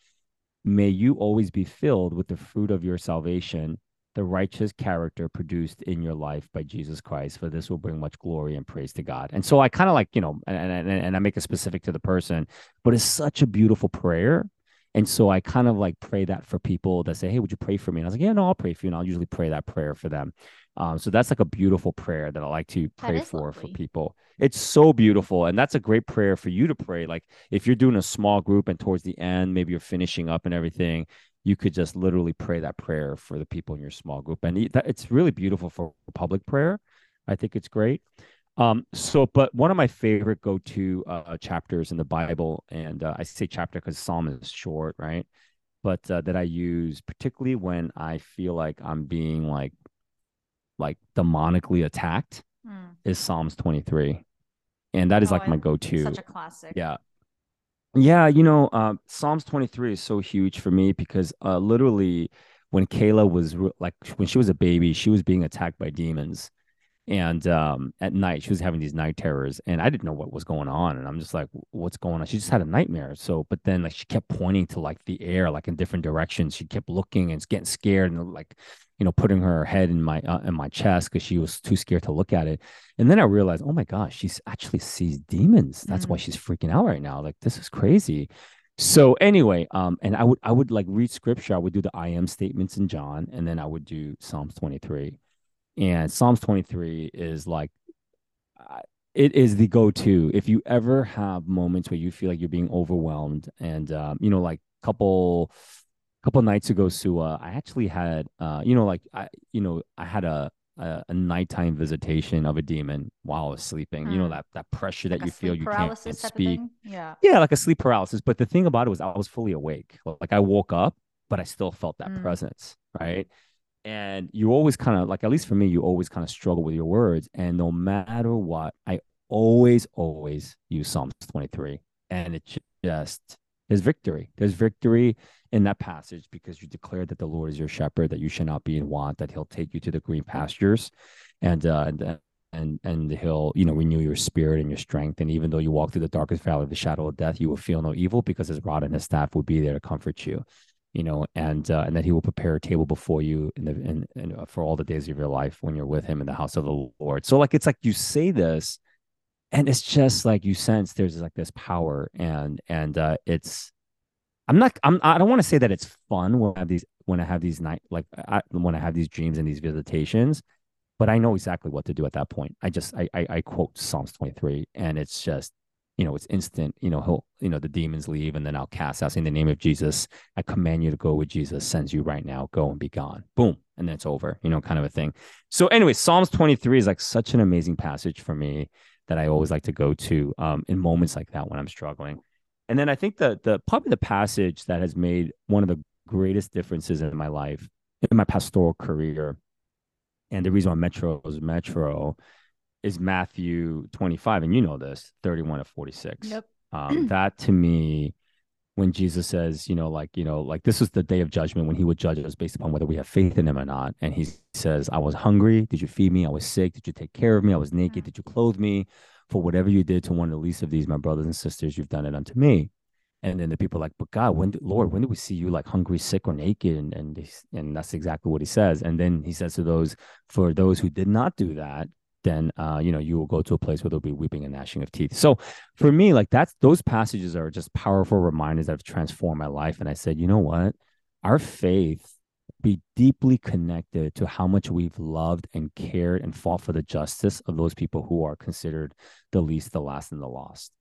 [SPEAKER 2] May you always be filled with the fruit of your salvation, the righteous character produced in your life by Jesus Christ. For this will bring much glory and praise to God. And so I kind of like you know, and, and and I make it specific to the person, but it's such a beautiful prayer and so I kind of like pray that for people that say, Hey, would you pray for me? And I was like, Yeah, no, I'll pray for you. And I'll usually pray that prayer for them. Um, so that's like a beautiful prayer that I like to pray for lovely. for people. It's so beautiful. And that's a great prayer for you to pray. Like if you're doing a small group and towards the end, maybe you're finishing up and everything, you could just literally pray that prayer for the people in your small group, and it's really beautiful for public prayer. I think it's great. Um, so, but one of my favorite go-to uh, chapters in the Bible, and uh, I say chapter because Psalm is short, right? But uh, that I use particularly when I feel like I'm being like, like demonically attacked, mm. is Psalms 23, and that is oh, like my go-to.
[SPEAKER 1] Such a classic.
[SPEAKER 2] Yeah, yeah. You know, uh, Psalms 23 is so huge for me because uh, literally when Kayla was like when she was a baby, she was being attacked by demons and um, at night she was having these night terrors and i didn't know what was going on and i'm just like what's going on? She just had a nightmare so but then like she kept pointing to like the air like in different directions. She kept looking and getting scared and like you know putting her head in my uh, in my chest because she was too scared to look at it. And then i realized oh my gosh she's actually sees demons. That's mm-hmm. why mm. she's freaking out right now. Like this is crazy. So anyway um and i would i would like read scripture. I would do the i am statements in john and then i would do psalms 23 and Psalms 23 is like, it is the go-to. If you ever have moments where you feel like you're being overwhelmed and um, you know like couple couple nights ago suah i actually had uh you know like i you know i had a a, a nighttime visitation of a demon while i was sleeping. Mm. you know hmm. that that pressure like that you feel you can't speak.
[SPEAKER 1] yeah.
[SPEAKER 2] Yeah like a sleep paralysis. But the thing about it was i was fully awake. Like i woke up but i still felt that mm. presence right and you always kind of like at least for me you always kind of struggle with your words. And no matter what i always always use psalms 23 and it just there's victory. There's victory in that passage because you declare that the lord is your shepherd that you shall not be in want that he'll take you to the green pastures. And uh and and and he'll you know renew your spirit and your strength. And even though you walk through the darkest valley of the shadow of death you will feel no evil because his rod and his staff will be there to comfort you you know, and uh, and that he will prepare a table before you in the in, in, uh, for all the days of your life when you're with him in the house of the Lord. So like it's like you say this, and it's just like you sense there's like this power, and and uh, it's I'm not I'm I don't want to say that it's fun when I have these when I have these night like I, when I have these dreams and these visitations, but I know exactly what to do at that point. I just I I, I quote Psalms 23, and it's just you know, it's instant. You know, he'll, you know, the demons leave, and then I'll cast out in the name of Jesus. I command you to go with Jesus. Sends you right now. Go and be gone. Boom, and then it's over. You know, kind of a thing. So, anyway, Psalms 23 is like such an amazing passage for me that I always like to go to um, in moments like that when I'm struggling. And then I think the the probably the passage that has made one of the greatest differences in my life, in my pastoral career, and the reason why Metro was Metro is Matthew 25, and you know this 31 to 46.
[SPEAKER 1] Yep.
[SPEAKER 2] Um, *clears throat* that to me, when Jesus says, you know, like, you know, like this was the day of judgment when he would judge us based upon whether we have faith in him or not. And he says, I was hungry. Did you feed me? I was sick. Did you take care of me? I was naked. Mm. Did you clothe me? For whatever you did to one of the least of these, my brothers and sisters, you've done it unto me. And then the people are like, but God, when, did, Lord, when did we see you like hungry, sick, or naked? And and and that's exactly what he says. And then he says to those, for those who did not do that, then uh, you know you will go to a place where there'll be weeping and gnashing of teeth. So for me, like that's those passages are just powerful reminders that have transformed my life. And I said, you know what, our faith be deeply connected to how much we've loved and cared and fought for the justice of those people who are considered the least, the last, and the lost.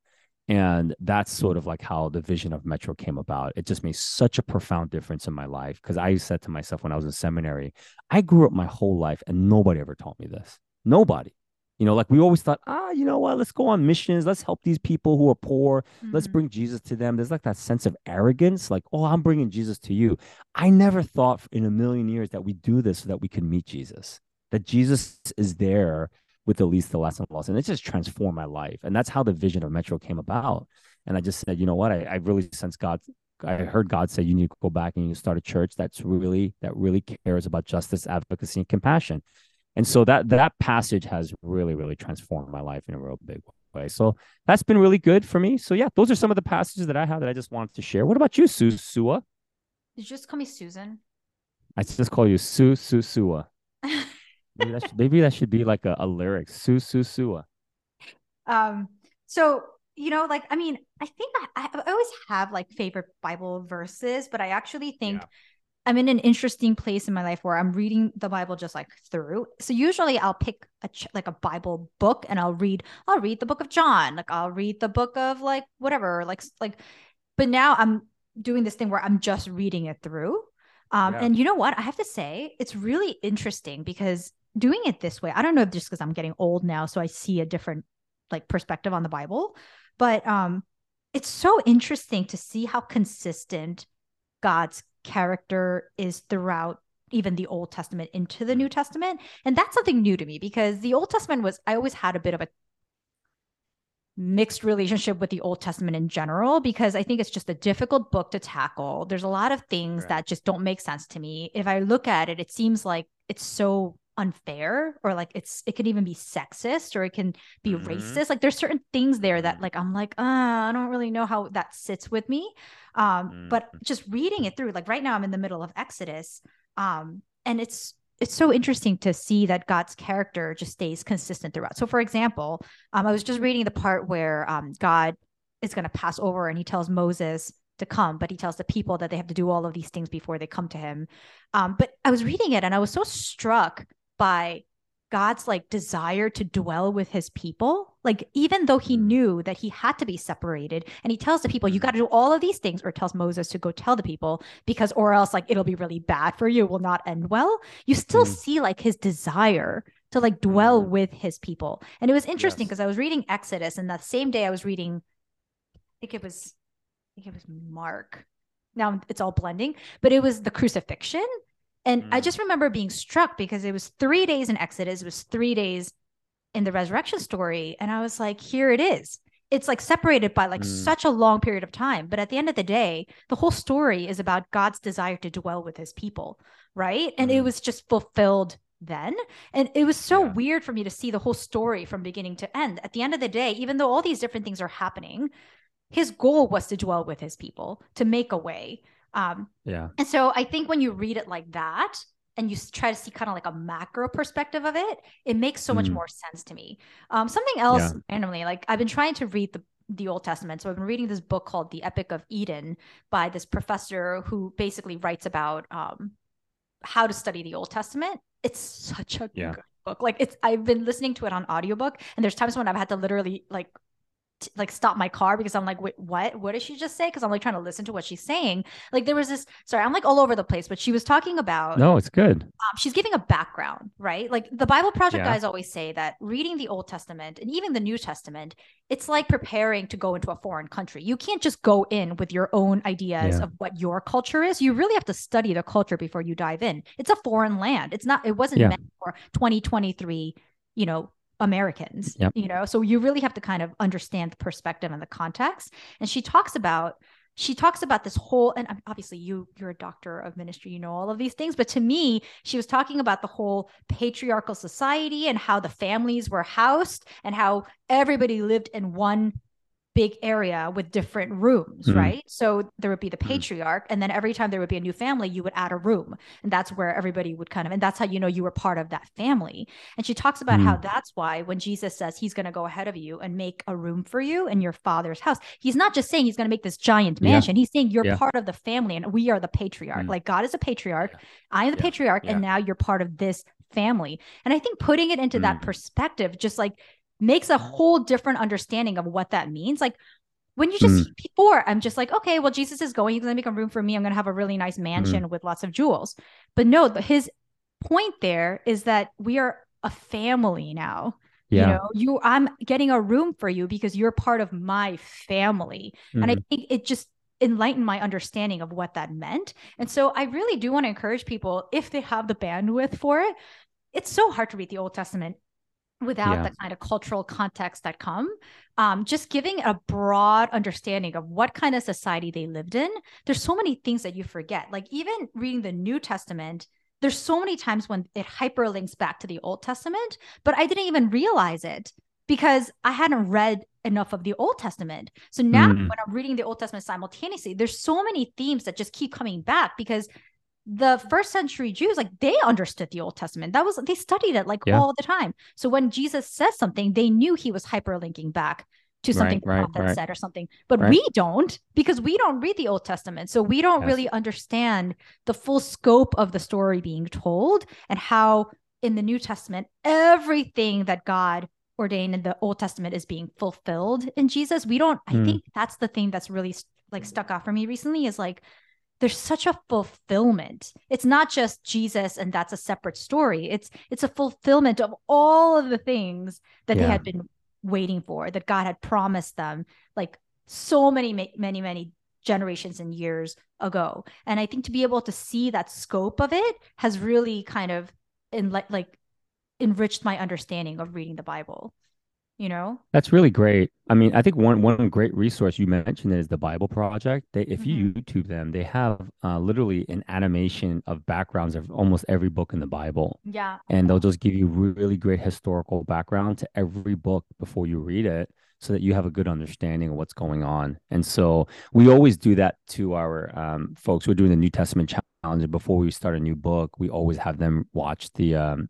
[SPEAKER 2] And that's sort of like how the vision of Metro came about. It just made such a profound difference in my life because I said to myself when I was in seminary, I grew up my whole life and nobody ever taught me this. Nobody. You know, like we always thought, ah, you know what? Let's go on missions. Let's help these people who are poor. Mm-hmm. Let's bring Jesus to them. There's like that sense of arrogance, like, oh, I'm bringing Jesus to you. I never thought in a million years that we do this so that we can meet Jesus, that Jesus is there with the least, the last, and the lost. And it just transformed my life. And that's how the vision of Metro came about. And I just said, you know what? I, I really sense God. I heard God say you need to go back and you start a church that's really that really cares about justice, advocacy, and compassion and so that that passage has really really transformed my life in a real big way so that's been really good for me so yeah those are some of the passages that i have that i just wanted to share what about you Su Suah?
[SPEAKER 1] did you just call me susan
[SPEAKER 2] i just call you Su Su Suah. *laughs* maybe, that should, maybe that should be like a, a lyric Su Su Suah.
[SPEAKER 1] um so you know like i mean i think I, I always have like favorite bible verses but i actually think yeah I'm in an interesting place in my life where I'm reading the Bible just like through. So usually I'll pick a ch- like a Bible book and I'll read I'll read the book of John, like I'll read the book of like whatever, like like but now I'm doing this thing where I'm just reading it through. Um,
[SPEAKER 2] Yeah.
[SPEAKER 1] And you know what? I have to say, it's really interesting because doing it this way, I don't know if just because I'm getting old now, so I see a different like perspective on the Bible, but um, it's so interesting to see how consistent God's character is throughout even the Old Testament into the hmm. New Testament. And that's something new to me because the Old Testament was, I always had a bit of a mixed relationship with the Old Testament in general because I think it's just a difficult book to tackle. There's a lot of things
[SPEAKER 2] Right.
[SPEAKER 1] that just don't make sense to me. If I look at it, it seems like it's so unfair or like it's it can even be sexist or it can be
[SPEAKER 2] Mhm.
[SPEAKER 1] racist. Like there's certain things there that
[SPEAKER 2] Mhm.
[SPEAKER 1] like I'm like, uh, I don't really know how that sits with me. Um, but
[SPEAKER 2] Mhm.
[SPEAKER 1] just reading it through, like right now I'm in the middle of Exodus. Um, and it's it's so interesting to see that God's character just stays consistent throughout. So, for example, um, I was just reading the part where um, God is going to pass over and he tells Moses to come, but he tells the people that they have to do all of these things before they come to him. Um, but I was reading it and I was so struck by God's like desire to dwell with his people. Like, even though he
[SPEAKER 2] Mhm.
[SPEAKER 1] knew that he had to be separated, and he tells the people, you got to do all of these things, or tells Moses to go tell the people, because, or else, like, it'll be really bad for you, it will not end well. You still
[SPEAKER 2] Mhm.
[SPEAKER 1] see like his desire to like dwell
[SPEAKER 2] Mhm.
[SPEAKER 1] with his people. And it was interesting
[SPEAKER 2] Yes.
[SPEAKER 1] because I was reading Exodus, and that same day I was reading, I think it was, I think it was Mark. Now it's all blending, but it was the crucifixion. And I
[SPEAKER 2] Mm.
[SPEAKER 1] just remember being struck because it was three days in Exodus, it was three days in the resurrection story. And I was like, here it is. It's like separated by like
[SPEAKER 2] Mm.
[SPEAKER 1] such a long period of time. But at the end of the day, the whole story is about God's desire to dwell with his people. Right. And it
[SPEAKER 2] Mm.
[SPEAKER 1] was just fulfilled then. And it was so
[SPEAKER 2] Yeah.
[SPEAKER 1] weird for me to see the whole story from beginning to end. At the end of the day, even though all these different things are happening, his goal was to dwell with his people, to make a way. Um,
[SPEAKER 2] Yeah.
[SPEAKER 1] and so I think when you read it like that and you try to see kind of like a macro perspective of it, it makes so much
[SPEAKER 2] Mm.
[SPEAKER 1] more sense to me. Um, something else
[SPEAKER 2] Yeah.
[SPEAKER 1] randomly, like I've been trying to read the the Old Testament. So I've been reading this book called The Epic of Eden by this professor who basically writes about um, how to study the Old Testament. It's such a
[SPEAKER 2] Yeah.
[SPEAKER 1] good book. Like it's I've been listening to it on audiobook and there's times when I've had to literally like t- like stop my car because I'm like, wait, what? What did she just say? Because I'm like trying to listen to what she's saying. Like there was this. Sorry, I'm like all over the place, but she was talking about.
[SPEAKER 2] No, it's good.
[SPEAKER 1] Um, she's giving a background, right? Like the Bible Project
[SPEAKER 2] Yeah.
[SPEAKER 1] guys always say that reading the Old Testament and even the New Testament, it's like preparing to go into a foreign country. You can't just go in with your own ideas
[SPEAKER 2] Yeah.
[SPEAKER 1] of what your culture is. You really have to study the culture before you dive in. It's a foreign land. It's not. It wasn't
[SPEAKER 2] Yeah.
[SPEAKER 1] meant for 2023. You know. Americans,
[SPEAKER 2] Yep.
[SPEAKER 1] you know, so you really have to kind of understand the perspective and the context. And she talks about she talks about this whole and obviously you you're a doctor of ministry you know all of these things but to me she was talking about the whole patriarchal society and how the families were housed and how everybody lived in one big area with different rooms
[SPEAKER 2] Mhm.
[SPEAKER 1] right so there would be the
[SPEAKER 2] Mhm.
[SPEAKER 1] patriarch and then every time there would be a new family you would add a room and that's where everybody would kind of and that's how you know you were part of that family and she talks about how
[SPEAKER 2] Mm.
[SPEAKER 1] that's why when jesus says he's going to go ahead of you and make a room for you in your father's house he's not just saying he's going to make this giant
[SPEAKER 2] Yeah.
[SPEAKER 1] mansion he's saying you're
[SPEAKER 2] Yeah.
[SPEAKER 1] part of the family and we are the patriarch
[SPEAKER 2] Mm.
[SPEAKER 1] like god is a patriarch i am the
[SPEAKER 2] Yeah.
[SPEAKER 1] patriarch
[SPEAKER 2] Yeah.
[SPEAKER 1] and now you're part of this family and i think putting it into that
[SPEAKER 2] Mm.
[SPEAKER 1] perspective just like makes a whole different understanding of what that means. Like when you just before i'm just like okay well jesus is going he's going to make a room for me i'm going to have a really nice mansion with lots of jewels. But no his point there is that we are a family now.
[SPEAKER 2] Yeah.
[SPEAKER 1] you know you i'm getting a room for you because you're part of my family. And i
[SPEAKER 2] Mhm.
[SPEAKER 1] think it just enlightened my understanding of what that meant. And so i really do want to encourage people if they have the bandwidth for it it's so hard to read the old testament without
[SPEAKER 2] Yeah.
[SPEAKER 1] the kind of cultural context that come um, just giving a broad understanding of what kind of society they lived in there's so many things that you forget like even reading the new testament there's so many times when it hyperlinks back to the old testament but i didn't even realize it because i hadn't read enough of the old testament so now
[SPEAKER 2] Mm.
[SPEAKER 1] when i'm reading the old testament simultaneously there's so many themes that just keep coming back because the first century Jews, like they understood the Old Testament. That was they studied it like
[SPEAKER 2] Yeah.
[SPEAKER 1] all the time. So when Jesus says something, they knew he was hyperlinking back to something
[SPEAKER 2] Right,
[SPEAKER 1] the prophet
[SPEAKER 2] right.
[SPEAKER 1] said or something. But
[SPEAKER 2] Right.
[SPEAKER 1] we don't because we don't read the Old Testament. So we don't
[SPEAKER 2] Yes.
[SPEAKER 1] really understand the full scope of the story being told and how in the New Testament, everything that God ordained in the Old Testament is being fulfilled in Jesus. We don't, I
[SPEAKER 2] Mm.
[SPEAKER 1] think that's the thing that's really like stuck out for me recently is like there's such a fulfillment. It's not just jesus and that's a separate story. It's it's a fulfillment of all of the things that yeah. they had been waiting for that god had promised them like so many many many generations and years ago. And i think to be able to see that scope of it has really kind of in like like enriched my understanding of reading the bible you know?
[SPEAKER 2] That's really great. I mean i think one one great resource you mentioned is the bible project. They, if mm-hmm. you youtube them they have uh, literally an animation of backgrounds of almost every book in the bible.
[SPEAKER 1] Yeah.
[SPEAKER 2] And they'll just give you really great historical background to every book before you read it so that you have a good understanding of what's going on. And so we always do that to our um, folks we're doing the new testament challenge and before we start a new book. We always have them watch the um,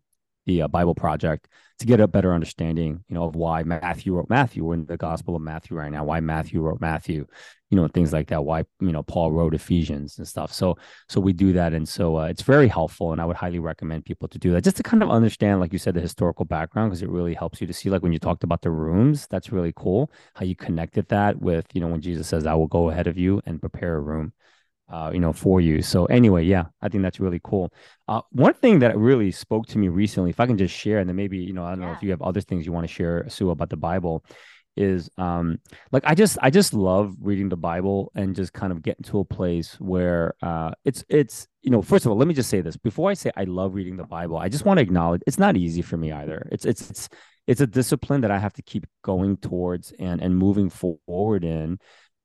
[SPEAKER 2] the uh, Bible Project to get a better understanding, you know, of why Matthew wrote Matthew. We're in the Gospel of Matthew right now. Why Matthew wrote Matthew, you know, things like that. Why you know Paul wrote Ephesians and stuff. So so we do that, and so uh, it's very helpful, and I would highly recommend people to do that just to kind of understand, like you said, the historical background because it really helps you to see, like when you talked about the rooms, that's really cool how you connected that with, you know, when Jesus says, "I will go ahead of you and prepare a room." Uh, you know, for you. So anyway, yeah, I think that's really cool. Uh, one thing that really spoke to me recently, if I can just share, and then maybe you know, I don't yeah. know if you have other things you want to share, Sue, about the Bible, is um like I just I just love reading the Bible and just kind of getting to a place where uh it's it's you know first of all let me just say this before I say I love reading the Bible I just want to acknowledge it's not easy for me either it's it's it's it's a discipline that I have to keep going towards and and moving forward in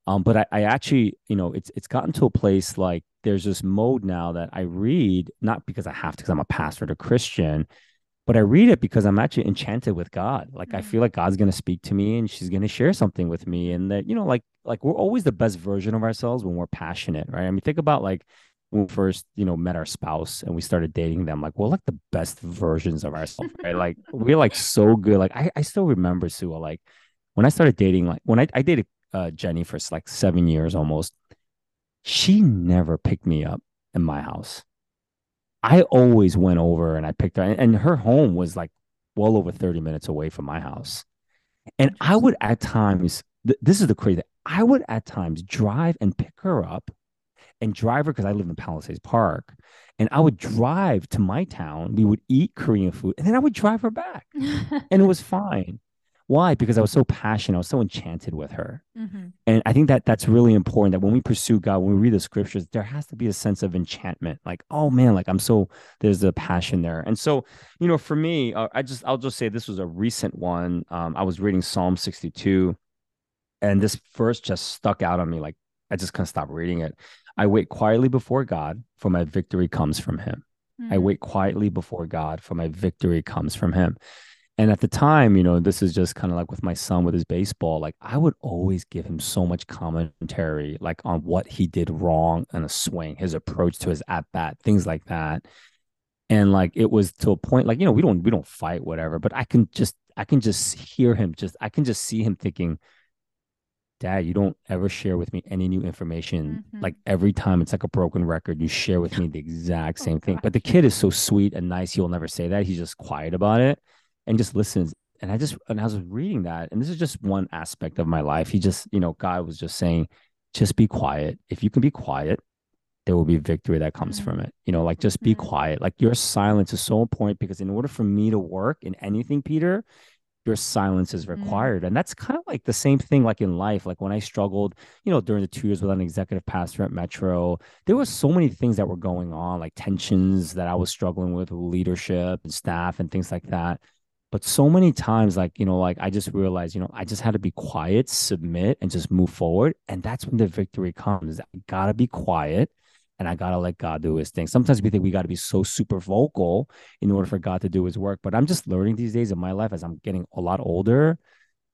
[SPEAKER 2] um, but I, I actually, you know, it's it's gotten to a place like there's this mode now that I read not because I have to, because I'm a pastor or Christian, but I read it because I'm actually enchanted with God. Like mm-hmm. I feel like God's gonna speak to me and she's gonna share something with me. And that, you know, like like we're always the best version of ourselves when we're passionate, right? I mean, think about like when we first, you know, met our spouse and we started dating them, like we're like the best versions of ourselves, right? like *laughs* we're like so good. Like I, I still remember Sue, like when I started dating, like when I, I dated uh, Jenny for like seven years almost. She never picked me up in my house. I always went over and I picked her, and her home was like well over 30 minutes away from my house. And I would at times, th- this is the crazy, I would at times drive and pick her up and drive her because I live in Palisades Park. And I would drive to my town. We would eat Korean food and then I would drive her back. *laughs* and it was fine. Why? Because I was so passionate. I was so enchanted with her. Mm-hmm. And I think that that's really important that when we pursue God, when we read the scriptures, there has to be a sense of enchantment. Like, oh man, like I'm so, there's a passion there. And so, you know, for me, uh, I just, I'll just say this was a recent one. Um, I was reading Psalm 62 and this verse just stuck out on me. Like, I just couldn't stop reading it. I wait quietly before God, for my victory comes from him. Mm-hmm. I wait quietly before God, for my victory comes from him. And at the time, you know, this is just kind of like with my son with his baseball. Like I would always give him so much commentary, like on what he did wrong in a swing, his approach to his at bat, things like that. And like it was to a point, like you know, we don't we don't fight, whatever. But I can just I can just hear him, just I can just see him thinking, Dad, you don't ever share with me any new information. Mm-hmm. Like every time it's like a broken record, you share with me the *laughs* exact oh, same oh, thing. But the kid is so sweet and nice, he'll never say that. He's just quiet about it and just listens. And I just and I was reading that, and this is just one aspect of my life. He just, you know, God was just saying, just be quiet. If you can be quiet, there will be victory that comes mm-hmm. from it. You know, like just be mm-hmm. quiet. Like your silence is so important because in order for me to work in anything, Peter, your silence is mm. required. Mm. And that's kind of like the same thing like in life. Like when I struggled, you know, during the two years with an executive pastor at Metro, there was so many things that were going on, like tensions that I was struggling with, with leadership and staff and things like that. But so many times, like, you know, like I just realized, you know, I just had to be quiet, submit, and just move forward. And that's when the victory comes. I gotta be quiet and I gotta let God do his thing. Sometimes we think we gotta be so super vocal in order for God to do his work. But I'm just learning these days in my life as I'm getting a lot older,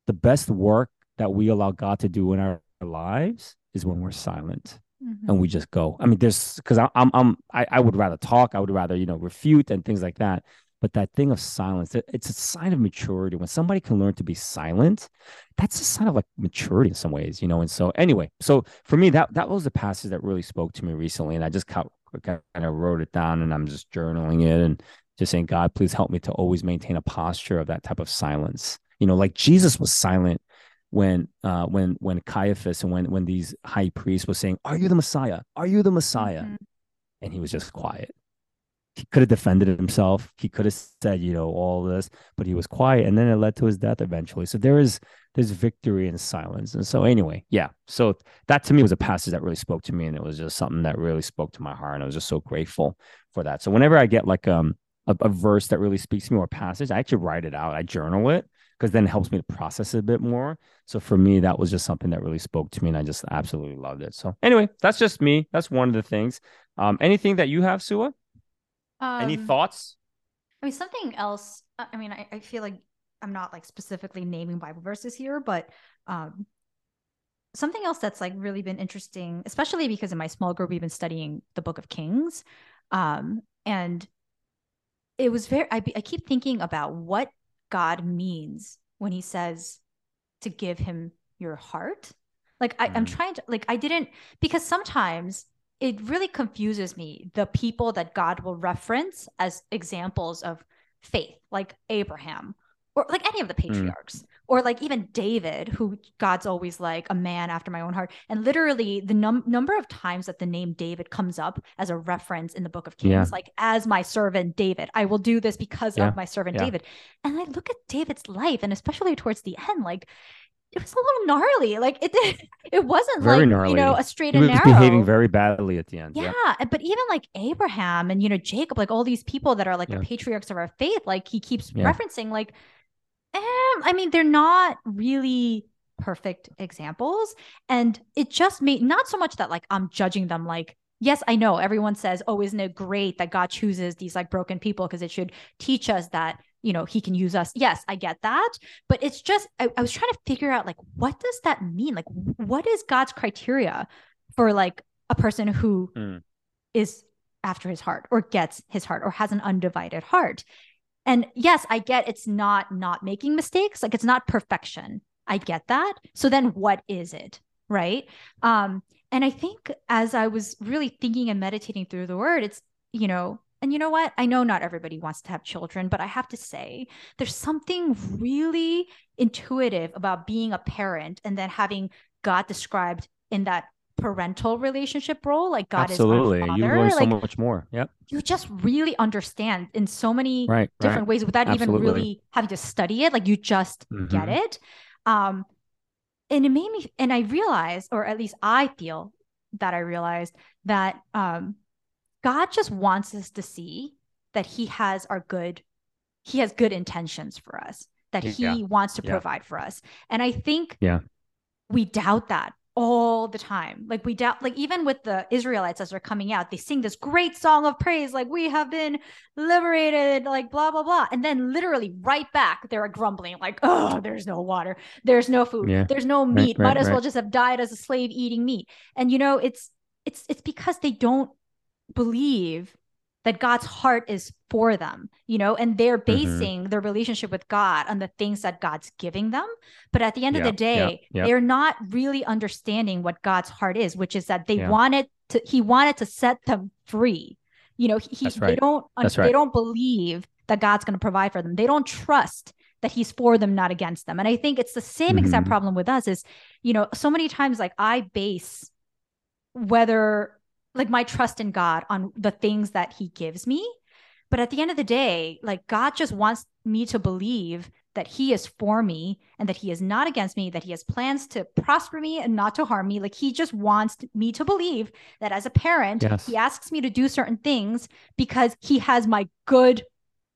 [SPEAKER 2] the best work that we allow God to do in our lives is when we're silent. Mm-hmm. And we just go. I mean, there's because I'm I'm I, I would rather talk. I would rather you know refute and things like that. But that thing of silence, it's a sign of maturity. When somebody can learn to be silent, that's a sign of like maturity in some ways, you know. And so, anyway, so for me, that that was the passage that really spoke to me recently, and I just kind of wrote it down, and I'm just journaling it and just saying, God, please help me to always maintain a posture of that type of silence. You know, like Jesus was silent when uh when when Caiaphas and when when these high priests were saying, "Are you the Messiah? Are you the Messiah?"
[SPEAKER 1] Mhm.
[SPEAKER 2] and he was just quiet. He could have defended himself. He could have said, you know, all this, but he was quiet, and then it led to his death eventually. So there is there's victory in silence. And so anyway, yeah. So that to me was a passage that really spoke to me, and it was just something that really spoke to my heart, and I was just so grateful for that. So whenever I get like um a, a verse that really speaks to me or a passage, I actually write it out. I journal it because then it helps me to process it a bit more. So for me, that was just something that really spoke to me, and I just absolutely loved it. So anyway, that's just me. That's one of the things. Um, anything that you have, Suah? Any
[SPEAKER 1] Um,
[SPEAKER 2] thoughts?
[SPEAKER 1] I mean, something else. I I mean, I, I feel like I'm not like specifically naming Bible verses here, but um, something else that's like really been interesting, especially because in my small group we've been studying the Book of Kings, um, and it was very. I, I keep thinking about what God means when He says to give Him your heart. Like I, I'm
[SPEAKER 2] Mhm.
[SPEAKER 1] trying to like I didn't because sometimes it really confuses me the people that God will reference as examples of faith, like Abraham or like any of the mm. patriarchs, or like even David, who God's always like a man after my own heart. And literally, the num- number of times that the name David comes up as a reference in the book of Kings,
[SPEAKER 2] Yeah.
[SPEAKER 1] like as my servant David, I will do this because
[SPEAKER 2] Yeah.
[SPEAKER 1] of my servant
[SPEAKER 2] Yeah.
[SPEAKER 1] David. And I look at David's life, and especially towards the end, like it was a little gnarly. Like it, *laughs* it wasn't
[SPEAKER 2] Very
[SPEAKER 1] like
[SPEAKER 2] gnarly.
[SPEAKER 1] you know a straight
[SPEAKER 2] He
[SPEAKER 1] and
[SPEAKER 2] was
[SPEAKER 1] narrow.
[SPEAKER 2] behaving very badly at the end.
[SPEAKER 1] Yeah,
[SPEAKER 2] Yep.
[SPEAKER 1] and- but even like Abraham and you know Jacob, like all these people that are like
[SPEAKER 2] Yeah.
[SPEAKER 1] the patriarchs of our faith, like he keeps
[SPEAKER 2] Yeah.
[SPEAKER 1] referencing, like, um, I mean, they're not really perfect examples, and it just made not so much that like I'm judging them. Like, yes, I know everyone says, "Oh, isn't it great that God chooses these like broken people because it should teach us that." You know, he can use us. Yes, I get that. But it's just, I, I was trying to figure out, like, what does that mean? Like, what is God's criteria for like a person who
[SPEAKER 2] Mm.
[SPEAKER 1] is after his heart or gets his heart or has an undivided heart. And yes, I get it's not not making mistakes, like it's not perfection. I get that. So then what is it? Right? Um and I think as I was really thinking and meditating through the word, it's you know, and you know what? I know not everybody wants to have children, but I have to say there's something really intuitive about being a parent and then having God described in that parental relationship role like god
[SPEAKER 2] Absolutely.
[SPEAKER 1] is my
[SPEAKER 2] You learn so
[SPEAKER 1] like
[SPEAKER 2] much more. Yep.
[SPEAKER 1] you just really understand in so many
[SPEAKER 2] Right.
[SPEAKER 1] different ways without even really having to study it like you just get
[SPEAKER 2] Mhm.
[SPEAKER 1] it um and it made me and i realized or at least i feel that i realized that um god just wants us to see that he has our good he has good intentions for us that he
[SPEAKER 2] Yeah.
[SPEAKER 1] wants to
[SPEAKER 2] Yeah.
[SPEAKER 1] provide for us and i think
[SPEAKER 2] Yeah.
[SPEAKER 1] we doubt that all the time. Like we doubt, like even with the Israelites as they're coming out, they sing this great song of praise, like we have been liberated, like blah blah blah, and then literally right back they're grumbling, like oh, there's no water, there's no food,
[SPEAKER 2] Yeah.
[SPEAKER 1] there's no meat,
[SPEAKER 2] right,
[SPEAKER 1] might as well just have died as a slave eating meat. And you know, it's it's it's because they don't believe that God's heart is for them, you know, and they're
[SPEAKER 2] Mm-hmm.
[SPEAKER 1] basing their relationship with God on the things that God's giving them. But at the end of the day,
[SPEAKER 2] yeah.
[SPEAKER 1] they're not really understanding what God's heart is, which is that they
[SPEAKER 2] Yeah.
[SPEAKER 1] wanted to, he wanted to set them free. You know, he,
[SPEAKER 2] That's
[SPEAKER 1] they don't,
[SPEAKER 2] That's
[SPEAKER 1] they
[SPEAKER 2] right.
[SPEAKER 1] don't believe that God's going to provide for them. They don't trust that he's for them, not against them. And I think it's the same exact
[SPEAKER 2] Mhm.
[SPEAKER 1] problem with us is, you know, so many times like I base whether like my trust in God on the things that he gives me. But at the end of the day, like God just wants me to believe that he is for me and that he is not against me, that he has plans to prosper me and not to harm me. Like he just wants me to believe that as a parent,
[SPEAKER 2] Yes.
[SPEAKER 1] he asks me to do certain things because he has my good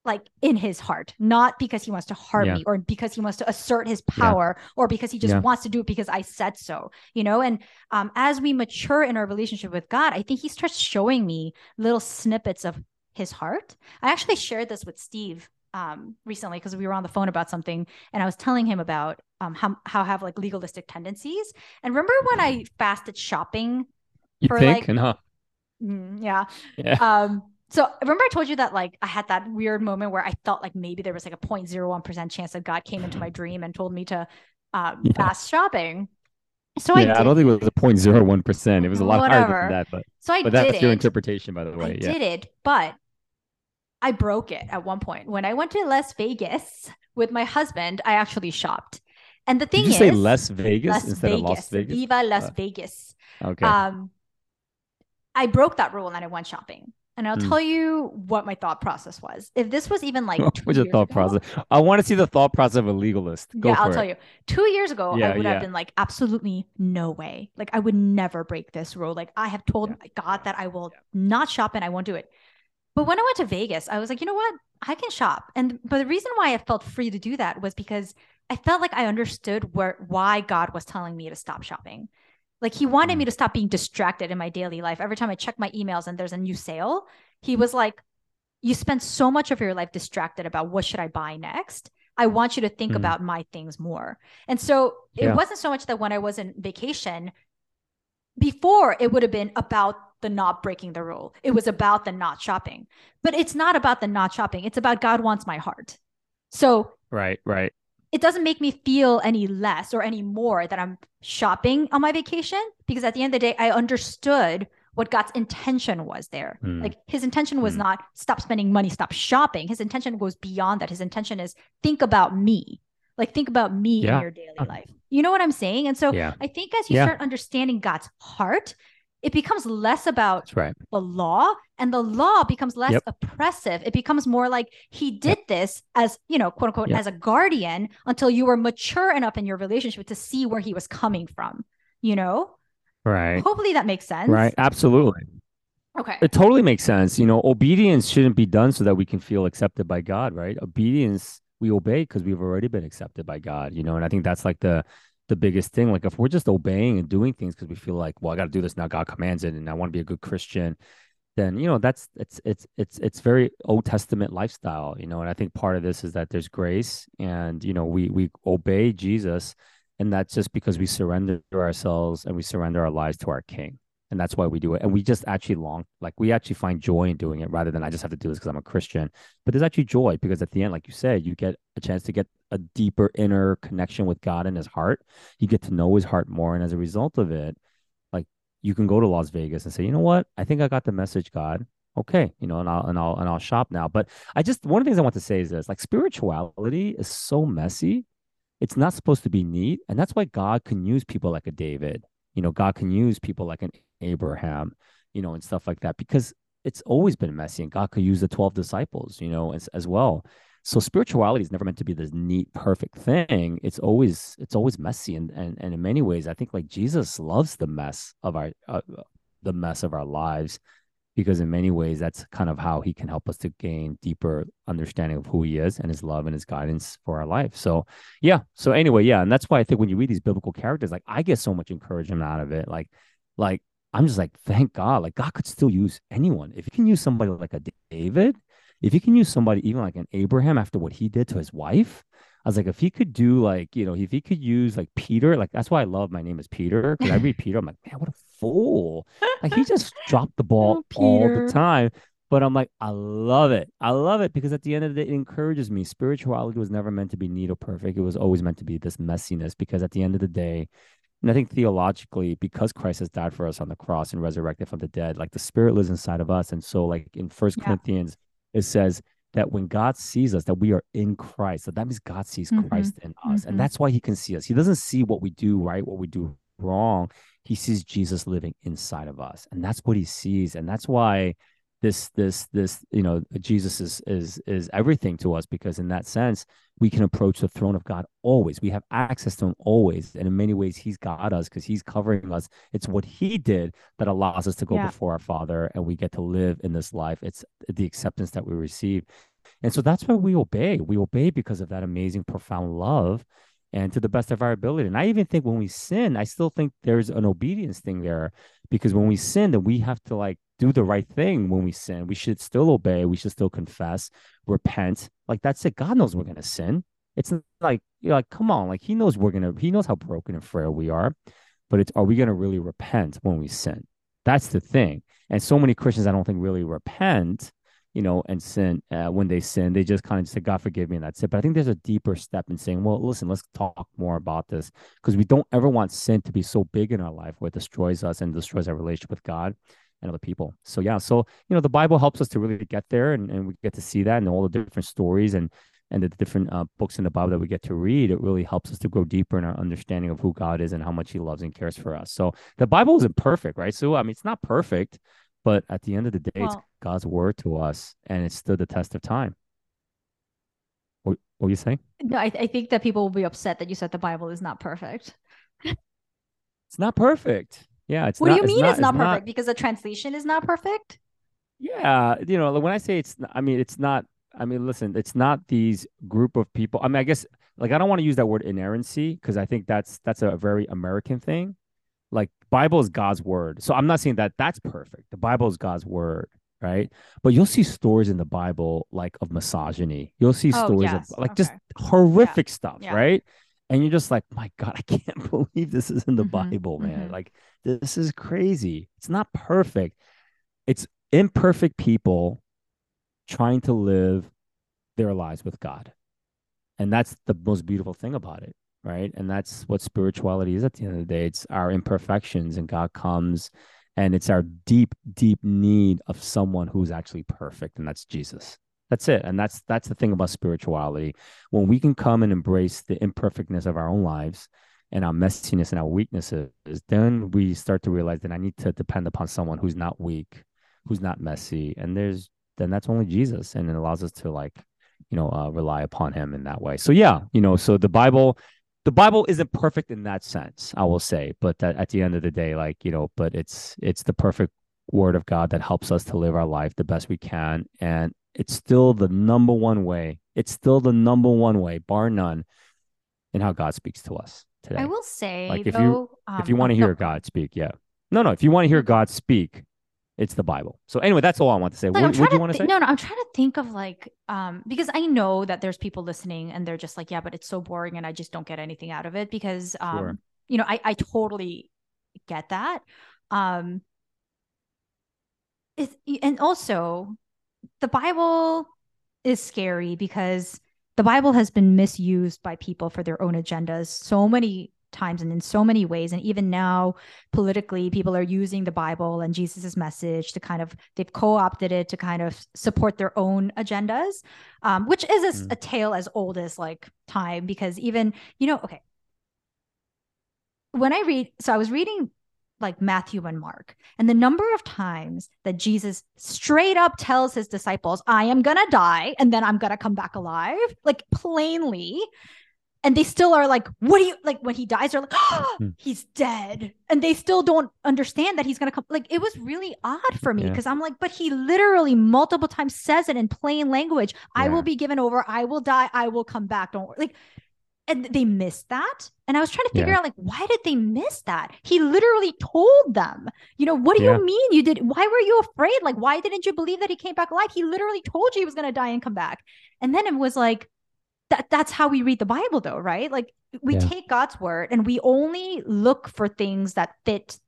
[SPEAKER 1] like in his heart, not because he wants to harm
[SPEAKER 2] Yeah.
[SPEAKER 1] me or because he wants to assert his power or because he just
[SPEAKER 2] Yeah.
[SPEAKER 1] wants to do it because I said so, you know? And um, as we mature in our relationship with God, I think he starts showing me little snippets of his heart. I actually shared this with Steve um, recently because we were on the phone about something and I was telling him about um, how, how I have like legalistic tendencies. And remember when I fasted shopping?
[SPEAKER 2] You
[SPEAKER 1] for,
[SPEAKER 2] think?
[SPEAKER 1] like-
[SPEAKER 2] huh?
[SPEAKER 1] Mm, yeah.
[SPEAKER 2] Yeah.
[SPEAKER 1] Um, so remember I told you that like I had that weird moment where I felt like maybe there was like a 0.01% chance that God came into my *laughs* dream and told me to um,
[SPEAKER 2] Yeah.
[SPEAKER 1] fast shopping. So I
[SPEAKER 2] yeah,
[SPEAKER 1] did.
[SPEAKER 2] I don't think it was a point zero one percent. It was a lot higher than that, but
[SPEAKER 1] so I
[SPEAKER 2] but that's your interpretation, by the
[SPEAKER 1] I
[SPEAKER 2] way. Yeah.
[SPEAKER 1] did it, but I broke it at one point. When I went to Las Vegas with my husband, I actually shopped. And the thing
[SPEAKER 2] Did you
[SPEAKER 1] is,
[SPEAKER 2] say Las Vegas
[SPEAKER 1] Las
[SPEAKER 2] instead
[SPEAKER 1] Vegas,
[SPEAKER 2] of Las Vegas?
[SPEAKER 1] Viva Las
[SPEAKER 2] Uh,
[SPEAKER 1] Vegas.
[SPEAKER 2] Okay.
[SPEAKER 1] Um, I broke that rule and I went shopping. And I'll
[SPEAKER 2] Hmm.
[SPEAKER 1] tell you what my thought process was. If this was even like *laughs* two
[SPEAKER 2] What's your thought
[SPEAKER 1] ago-
[SPEAKER 2] process? I want to see the thought process of a legalist. Go
[SPEAKER 1] yeah, I'll
[SPEAKER 2] it.
[SPEAKER 1] tell you. Two years ago,
[SPEAKER 2] Yeah,
[SPEAKER 1] I would
[SPEAKER 2] yeah.
[SPEAKER 1] have been like, absolutely no way. Like, I would never break this rule. Like, I have told
[SPEAKER 2] Yeah,
[SPEAKER 1] God that I will not shop and I won't do it. But when I went to Vegas, I was like, you know what? I can shop. And but the reason why I felt free to do that was because I felt like I understood where why God was telling me to stop shopping. Like he wanted
[SPEAKER 2] Mm.
[SPEAKER 1] me to stop being distracted in my daily life. Every time I check my emails and there's a new sale, he was like, you spend so much of your life distracted about what should I buy next. I want you to think
[SPEAKER 2] Mm.
[SPEAKER 1] about my things more. And so it
[SPEAKER 2] Yeah.
[SPEAKER 1] wasn't so much that when I was in vacation, before it would have been about the not breaking the rule. It was about the not shopping. But it's not about the not shopping. It's about God wants my heart. So
[SPEAKER 2] Right, right.
[SPEAKER 1] It doesn't make me feel any less or any more that I'm shopping on my vacation because at the end of the day, I understood what God's intention was there.
[SPEAKER 2] Mm.
[SPEAKER 1] Like his intention was
[SPEAKER 2] Mm.
[SPEAKER 1] not stop spending money, stop shopping. His intention goes beyond that. His intention is think about me. Like think about me
[SPEAKER 2] Yeah.
[SPEAKER 1] in your daily life. You know what I'm saying? And so
[SPEAKER 2] Yeah.
[SPEAKER 1] I think as you
[SPEAKER 2] Yeah.
[SPEAKER 1] start understanding God's heart, it becomes less about
[SPEAKER 2] right.
[SPEAKER 1] the law and the law becomes less
[SPEAKER 2] Yep.
[SPEAKER 1] oppressive it becomes more like he did this as you know quote unquote
[SPEAKER 2] Yep.
[SPEAKER 1] as a guardian until you were mature enough in your relationship to see where he was coming from you know
[SPEAKER 2] Right.
[SPEAKER 1] hopefully that makes sense
[SPEAKER 2] Right. Absolutely.
[SPEAKER 1] okay
[SPEAKER 2] It totally makes sense. You know, obedience shouldn't be done so that we can feel accepted by God, right? Obedience, we obey because we've already been accepted by God, you know, and I think that's like the the biggest thing. Like if we're just obeying and doing things because we feel like, well, I got to do this now, God commands it, and I want to be a good Christian, then you know that's it's it's it's it's very Old Testament lifestyle, you know. And I think part of this is that there's grace, and you know we we obey Jesus, and that's just because we surrender ourselves and we surrender our lives to our King and that's why we do it. And we just actually long like we actually find joy in doing it rather than i just have to do this because i'm a christian. But there's actually joy because at the end like you said you get a chance to get a deeper inner connection with god in his heart. You get to know his heart more. And as a result of it like you can go to las vegas and say you know what? I think i got the message god. Okay you know and i'll and i'll and i'll shop now. But i just one of the things i want to say is this like spirituality is so messy. It's not supposed to be neat. And that's why god can use people like a david you know god can use people like an abraham you know and stuff like that because it's always been messy and god could use the 12 disciples you know as, as well. So spirituality is never meant to be this neat perfect thing. It's always it's always messy and and, and in many ways i think like jesus loves the mess of our uh, the mess of our lives because in many ways that's kind of how he can help us to gain deeper understanding of who he is and his love and his guidance for our life. So yeah. So anyway yeah and that's why i think when you read these biblical characters like i get so much encouragement out of it. Like like i'm just like thank god. Like god could still use anyone. If he can use somebody like a david if he can use somebody even like an abraham after what he did to his wife I was like, if he could do like, you know, if he could use like Peter, like that's why I love my name is Peter. Because I read *laughs* Peter, I'm like, man, what a fool. Like he just *laughs* dropped the ball
[SPEAKER 1] Oh,
[SPEAKER 2] all the time. But I'm like, I love it. I love it because at the end of the day, it encourages me. Spirituality was never meant to be or perfect. It was always meant to be this messiness because at the end of the day, and I think theologically, because Christ has died for us on the cross and resurrected from the dead, like the spirit lives inside of us. And so, like in First
[SPEAKER 1] Yeah.
[SPEAKER 2] Corinthians, it says that when God sees us, that we are in Christ. So that means God sees
[SPEAKER 1] Mhm.
[SPEAKER 2] Christ in us.
[SPEAKER 1] Mhm.
[SPEAKER 2] And that's why he can see us. He doesn't see what we do right, what we do wrong. He sees Jesus living inside of us. And that's what he sees. And that's why this this this you know jesus is is is everything to us because in that sense we can approach the throne of god always we have access to him always and in many ways he's got us because he's covering us it's what he did that allows us to go
[SPEAKER 1] Yeah.
[SPEAKER 2] before our father and we get to live in this life it's the acceptance that we receive and so that's why we obey we obey because of that amazing profound love and to the best of our ability. And i even think when we sin i still think there's an obedience thing there because when we sin then we have to like do the right thing when we sin. We should still obey. We should still confess repent. Like that's it. God knows we're to sin. It's like you're like come on. Like he knows we're to he knows how broken and frail we are. But it's are we to really repent when we sin? That's the thing. And so many christians i don't think really repent you know and sin uh, when they sin they just kind of say god forgive me and that's it but i think there's a deeper step in saying well listen let's talk more about this because we don't ever want sin to be so big in our life where it destroys us and destroys our relationship with god and other people so yeah so you know the bible helps us to really get there and, and we get to see that and all the different stories and and the different uh, books in the Bible that we get to read, it really helps us to grow deeper in our understanding of who God is and how much He loves and cares for us. So the Bible isn't perfect, right? So I mean, it's not perfect, but at the end of the day, well, God's word to us, and it stood the test of time. What, what were you saying?
[SPEAKER 1] No, I, I think that people will be upset that you said the Bible is not perfect.
[SPEAKER 2] it's not perfect. Yeah, it's.
[SPEAKER 1] What
[SPEAKER 2] not,
[SPEAKER 1] do you mean
[SPEAKER 2] it's
[SPEAKER 1] not, it's not perfect? Not, because the translation is not perfect.
[SPEAKER 2] Yeah, you know, when I say it's, I mean, it's not I mean, listen, it's not these group of people. I mean, I guess like I don't want to use that word inerrancy because I think that's that's a very American thing. Like Bible is God's word. So I'm not saying that that's perfect. The Bible is God's word, right? But you'll see stories in the Bible like of misogyny. You'll see oh, stories yes. of like okay. just horrific yeah. stuff, yeah. right? And you're just like, my God, I can't *laughs* believe this is in the mm-hmm. Bible, man. Mm-hmm. Like this is crazy. It's not perfect. It's imperfect people trying to live their lives with God. And that's the most beautiful thing about it, right? And that's what spirituality is at the end of the day. It's our imperfections, and God comes and it's our deep, deep need of someone who's actually perfect, and that's Jesus. That's it. And that's that's the thing about spirituality. When we can come and embrace the imperfectness of our own lives and our messiness and our weaknesses, then we start to realize that I need to depend upon someone who's not weak, who's not messy. And there's then that's only Jesus, and it allows us to like, you know, uh, rely upon Him in that way. So yeah, you know, so the Bible, the Bible isn't perfect in that sense, I will say, but that at the end of the day, like you know, but it's it's the perfect Word of God that helps us to live our life the best we can, and it's still the number one way. It's still the number one way, bar none, in how God speaks to us today. I
[SPEAKER 1] will say,
[SPEAKER 2] like if
[SPEAKER 1] though,
[SPEAKER 2] you um, if you want to hear no, God speak, yeah, no, no, if you want to hear God speak, it's the Bible. So anyway, that's all I want to say. Like, what, what do you want to th-
[SPEAKER 1] say? No, no, I'm trying to think of like um because I know that there's people listening and they're just like, yeah, but it's so boring and I just don't get anything out of it because um sure. you know, I I totally get that. Um it's, and also the Bible is scary because the Bible has been misused by people for their own agendas so many times and in so many ways and even now politically people are using the bible and jesus's message to kind of they've co-opted it to kind of support their own agendas um, which is a, mm. a tale as old as like time because even you know okay when i read so i was reading like Matthew and Mark. And the number of times that Jesus straight up tells his disciples, I am going to die and then I'm going to come back alive, like plainly and they still are like, what do you like when he dies? They're like, oh, he's dead. And they still don't understand that he's gonna come. Like it was really odd for me because yeah. I'm like, but he literally multiple times says it in plain language. Yeah. I will be given over, I will die, I will come back. Don't worry. Like and they missed that. And I was trying to figure yeah. out like why did they miss that? He literally told them, you know, what do you mean you did why were you afraid? Like why didn't you believe that he came back alive? He literally told you he was gonna die and come back. And then it was like that that's how we read the Bible though, right? Like we yeah. take God's word and we only look for things that fit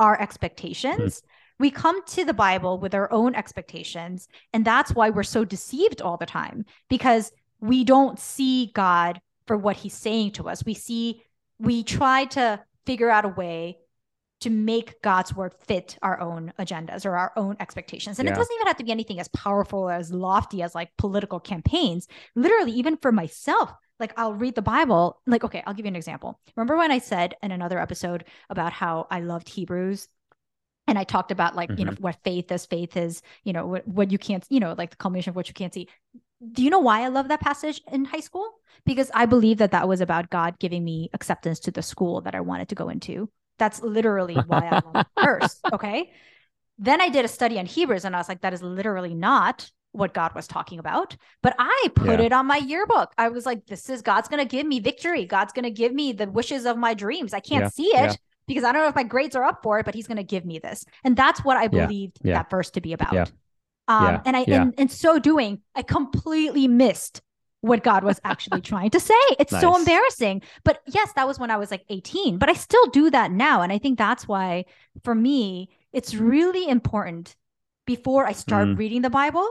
[SPEAKER 1] our expectations. Mm-hmm. We come to the Bible with our own expectations, and that's why we're so deceived all the time because we don't see God for what he's saying to us. We see we try to figure out a way to make God's word fit our own agendas or our own expectations. And yeah. it doesn't even have to be anything as powerful as lofty as like political campaigns. Literally, even for myself, like I'll read the Bible. Like, okay, I'll give you an example. Remember when I said in another episode about how I loved Hebrews? And I talked about like, mm-hmm. you know, mm-hmm. what faith is. Faith is, you know, what, what you can't, you know, like the culmination of what you can't see. Do you know why I love that passage in high school? Because I believe that that was about God giving me acceptance to the school that I wanted to go into that's literally why I love verse. Okay. Then I did a study on Hebrews and I was like, that is literally not what God was talking about. But I put yeah. it on my yearbook. I was like, this is God's going to give me victory. God's going to give me the wishes of my dreams. I can't yeah. see it yeah. because I don't know if my grades are up for it, but he's going to give me this. And that's what I believed that verse to be about. Um, and I, in, in so doing, I completely missed what God was actually trying to say. It's nice. so embarrassing. But yes, that was when I was like 18, but I still do that now. And I think that's why, for me, it's really important before I start mm. reading the Bible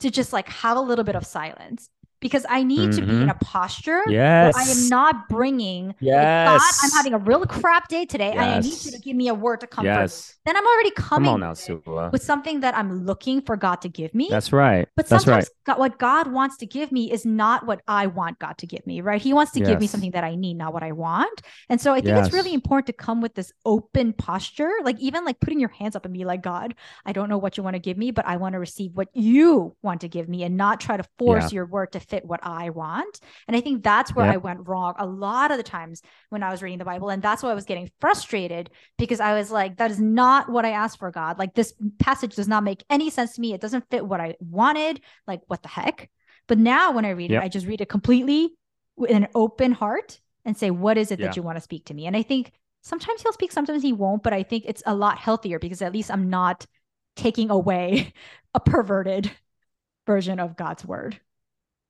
[SPEAKER 1] to just like have a little bit of silence because I need to be in
[SPEAKER 2] Mhm.
[SPEAKER 1] a posture
[SPEAKER 2] Yes.
[SPEAKER 1] where I am not bringing,
[SPEAKER 2] Yes.
[SPEAKER 1] I'm having a real crap day today. and I need you to give me a word to comfort.
[SPEAKER 2] Yes.
[SPEAKER 1] Then I'm already
[SPEAKER 2] Come
[SPEAKER 1] coming
[SPEAKER 2] on now,
[SPEAKER 1] with with something that I'm looking for God to give me.
[SPEAKER 2] That's right.
[SPEAKER 1] But
[SPEAKER 2] That's right.
[SPEAKER 1] sometimes God, what God wants to give me is not what I want God to give me, right? He wants to give me something that I need, not what I want. And so I think it's really important to come with this open posture, like even like putting your hands up and be like, God, I don't know what you want to give me, but I want to receive what you want to give me and not try to force your word to fit what I want. And I think that's where
[SPEAKER 2] Yeah.
[SPEAKER 1] I went wrong a lot of the times when I was reading the Bible. And that's why I was getting frustrated because I was like, that is not what I asked for, God. Like this passage does not make any sense to me. It doesn't fit what I wanted. Like, what the heck? But now when I read
[SPEAKER 2] Yep.
[SPEAKER 1] it, I just read it completely with an open heart and say, what is it
[SPEAKER 2] Yeah.
[SPEAKER 1] that you want to speak to me? And I think sometimes he'll speak, sometimes he won't. But I think it's a lot healthier because at least I'm not taking away *laughs* a perverted version of God's word.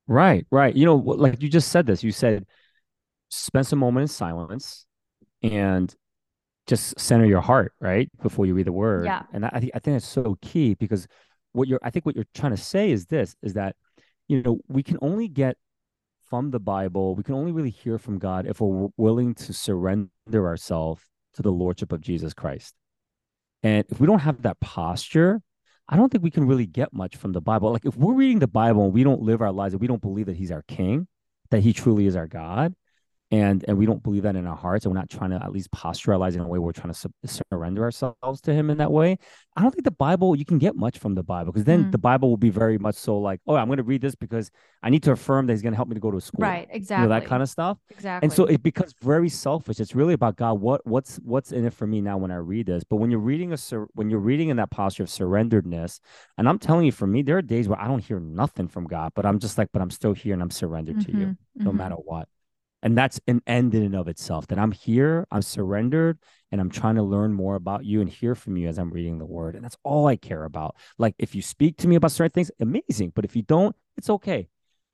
[SPEAKER 2] Right, right. You know, like you just said this. You said spend some moment in silence and just center your heart, right? Before you read the word.
[SPEAKER 1] Yeah.
[SPEAKER 2] And I, I think I think that's so key because what you're I think what you're trying to say is this is that, you know, we can only get from the Bible, we can only really hear from God if we're willing to surrender ourselves to the Lordship of Jesus Christ. And if we don't have that posture, I don't think we can really get much from the Bible. Like if we're reading the Bible and we don't live our lives and we don't believe that He's our King, that He truly is our God, and and we don't believe that in our hearts, and we're not trying to at least posturalize in a way we're trying to su- surrender ourselves to Him in that way. I don't think the Bible you can get much from the Bible because then
[SPEAKER 1] Mm.
[SPEAKER 2] the Bible will be very much so like, oh, I'm going to read this because I need to affirm that He's going to help me to go to school,
[SPEAKER 1] Right.
[SPEAKER 2] You
[SPEAKER 1] Exactly.
[SPEAKER 2] know that kind of stuff.
[SPEAKER 1] exactly.
[SPEAKER 2] And so it becomes very selfish. It's really about God. What what's what's in it for me now when I read this? But when you're reading a sur- when you're reading in that posture of surrenderedness, and I'm telling you, for me, there are days where I don't hear nothing from God, but I'm just like, but I'm still here and I'm surrendered to you,
[SPEAKER 1] Mhm,
[SPEAKER 2] no
[SPEAKER 1] mhm.
[SPEAKER 2] matter what. And that's an end in and of itself. That I'm here, I'm surrendered, and I'm trying to learn more about you and hear from you as I'm reading the Word. And that's all I care about. Like if you speak to me about certain things, amazing. But if you don't, it's okay.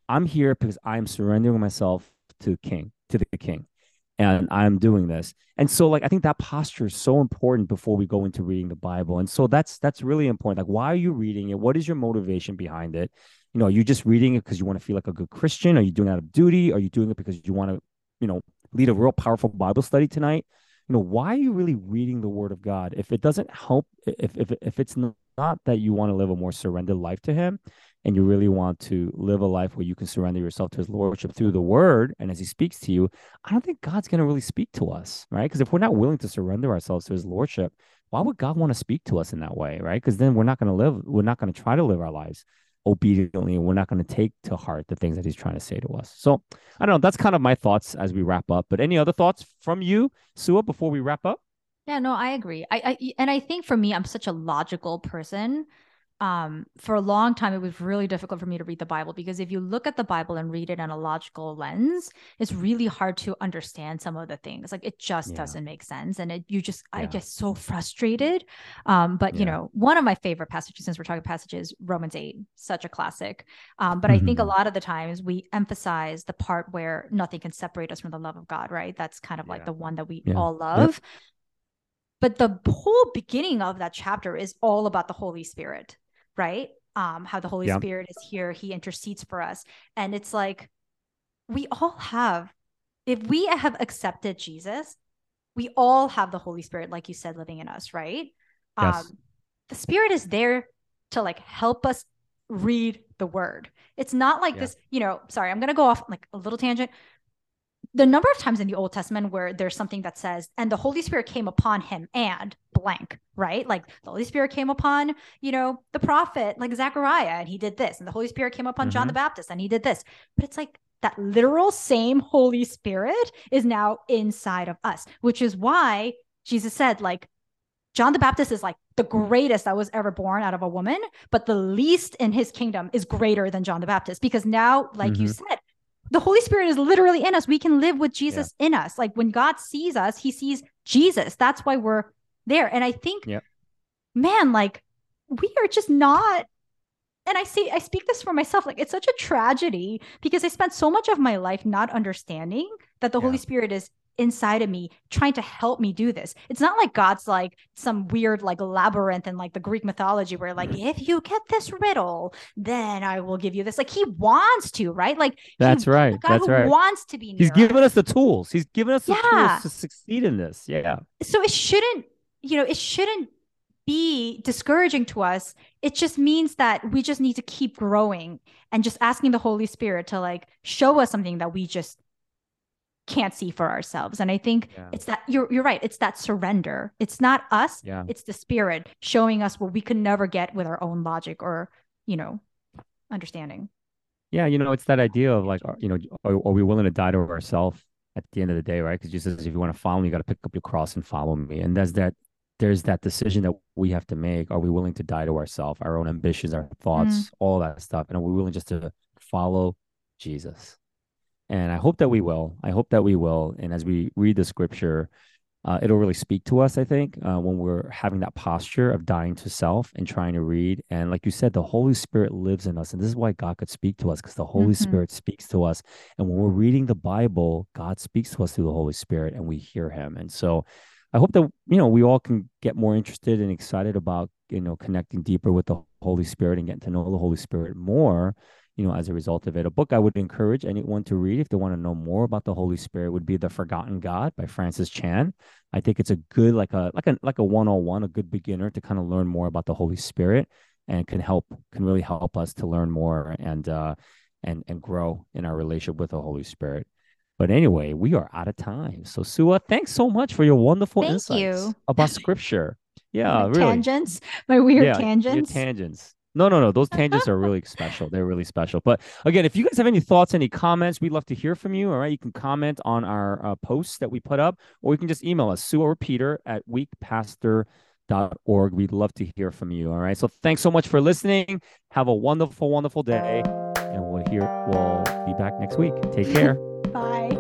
[SPEAKER 2] I'm here because I'm surrendering myself to the King, to the King, and I'm doing this. And so, like, I think that posture is so important before we go into reading the Bible. And so that's that's really important. Like, why are you reading it? What is your motivation behind it? You know, are you just reading it because you want to feel like a good Christian? Are you doing it out of duty? Are you doing it because you want to, you know, lead a real powerful Bible study tonight? You know, why are you really reading the Word of God? If it doesn't help, if if if it's not that you want to live a more surrendered life to Him, and you really want to live a life where you can surrender yourself to his lordship through the word and as he speaks to you i don't think god's going to really speak to us right because if we're not willing to surrender ourselves to his lordship why would god want to speak to us in that way right because then we're not going to live we're not going to try to live our lives obediently and we're not going to take to heart the things that he's trying to say to us so i don't know that's kind of my thoughts as we wrap up but any other thoughts from you suah before we wrap up
[SPEAKER 1] Yeah, no, I agree. I, I and I think for me, I'm such a logical person. Um, for a long time, it was really difficult for me to read the Bible because if you look at the Bible and read it on a logical lens, it's really hard to understand some of the things. Like it just
[SPEAKER 2] Yeah.
[SPEAKER 1] doesn't make sense, and it you just I get so frustrated. Um, but you know, one of my favorite passages, since we're talking passages, Romans eight, such a classic. Um, but I think a
[SPEAKER 2] Mhm.
[SPEAKER 1] lot of the times we emphasize the part where nothing can separate us from the love of God. Right? That's kind of like the one that we
[SPEAKER 2] Yeah.
[SPEAKER 1] all love. But the whole beginning of that chapter is all about the Holy Spirit, right? Um, how the Holy
[SPEAKER 2] Yeah.
[SPEAKER 1] Spirit is here, He intercedes for us. And it's like we all have, if we have accepted Jesus, we all have the Holy Spirit, like you said, living in us, right?
[SPEAKER 2] Yes.
[SPEAKER 1] Um, the Spirit is there to like help us read the word. It's not like
[SPEAKER 2] Yeah.
[SPEAKER 1] this, you know, sorry, I'm gonna go off like a little tangent the number of times in the Old Testament where there's something that says, and the Holy Spirit came upon him and blank, right? Like the Holy Spirit came upon, you know, the prophet, like Zechariah, and he did this. And the Holy Spirit came upon John mm-hmm. the Baptist and he did this. But it's like that literal same Holy Spirit is now inside of us, which is why Jesus said, like, John the Baptist is like the greatest that was ever born out of a woman, but the least in his kingdom is greater than John the Baptist because now, like you mm-hmm. said, the Holy Spirit is literally in us. We can live with Jesus in us. Like when God sees us, he sees Jesus. That's why we're there. And I think,
[SPEAKER 2] Yep.
[SPEAKER 1] man, like we are just not. And I see, I speak this for myself. Like it's such a tragedy because I spent so much of my life not understanding that the Holy Spirit is inside of me trying to help me do this. It's not like God's like some weird like labyrinth in like the Greek mythology where like
[SPEAKER 2] Mm-hmm.
[SPEAKER 1] if you get this riddle, then I will give you this. Like he wants to, right? Like he-
[SPEAKER 2] That's right.
[SPEAKER 1] God
[SPEAKER 2] That's
[SPEAKER 1] who
[SPEAKER 2] right.
[SPEAKER 1] wants to be near
[SPEAKER 2] He's giving
[SPEAKER 1] us.
[SPEAKER 2] the tools. He's giving us the
[SPEAKER 1] Yeah.
[SPEAKER 2] tools to succeed in this. Yeah.
[SPEAKER 1] so it shouldn't you know it shouldn't be discouraging to us it just means that we just need to keep growing and just asking the holy spirit to like show us something that we just can't see for ourselves and i think
[SPEAKER 2] Yeah.
[SPEAKER 1] it's that you're you're right it's that surrender it's not us
[SPEAKER 2] Yeah.
[SPEAKER 1] it's the spirit showing us what we could never get with our own logic or you know understanding
[SPEAKER 2] Yeah, you know, it's that idea of like, you know, are, are we willing to die to ourselves at the end of the day, right? Because Jesus says, if you want to follow me, you got to pick up your cross and follow me. And there's that, there's that decision that we have to make. Are we willing to die to ourselves, our own ambitions, our mm. thoughts, all that stuff? And are we willing just to follow Jesus? And I hope that we will. I hope that we will. And as we read the scripture, uh, it'll really speak to us, I think, uh, when we're having that posture of dying to self and trying to read. And like you said, the Holy Spirit lives in us. And this is why God could speak to us because the Holy
[SPEAKER 1] Mhm.
[SPEAKER 2] Spirit speaks to us. And when we're reading the Bible, God speaks to us through the Holy Spirit and we hear him. And so I hope that, you know, we all can get more interested and excited about, you know, connecting deeper with the Holy Spirit and getting to know the Holy Spirit more you know, as a result of it. A book I would encourage anyone to read if they want to know more about the Holy Spirit would be The Forgotten God by Francis Chan. I think it's a good like a like a like a 101, a good beginner to kind of learn more about the Holy Spirit and can help can really help us to learn more and uh and and grow in our relationship with the Holy Spirit. But anyway, we are out of time. So Suah, thanks so much for your wonderful
[SPEAKER 1] Thank
[SPEAKER 2] insights
[SPEAKER 1] you.
[SPEAKER 2] about scripture. *laughs* Yeah,
[SPEAKER 1] my
[SPEAKER 2] really
[SPEAKER 1] tangents my weird
[SPEAKER 2] yeah,
[SPEAKER 1] tangents
[SPEAKER 2] Your tangents. No, no, no. Those tangents are really special. They're really special. But again, if you guys have any thoughts, any comments, we'd love to hear from you. All right. You can comment on our uh, posts that we put up, or you can just email us, Suah or Peter at weakpastor.org. We'd love to hear from you. All right. So thanks so much for listening. Have a wonderful, wonderful day. And we'll hear we'll be back next week. Take care.
[SPEAKER 1] bye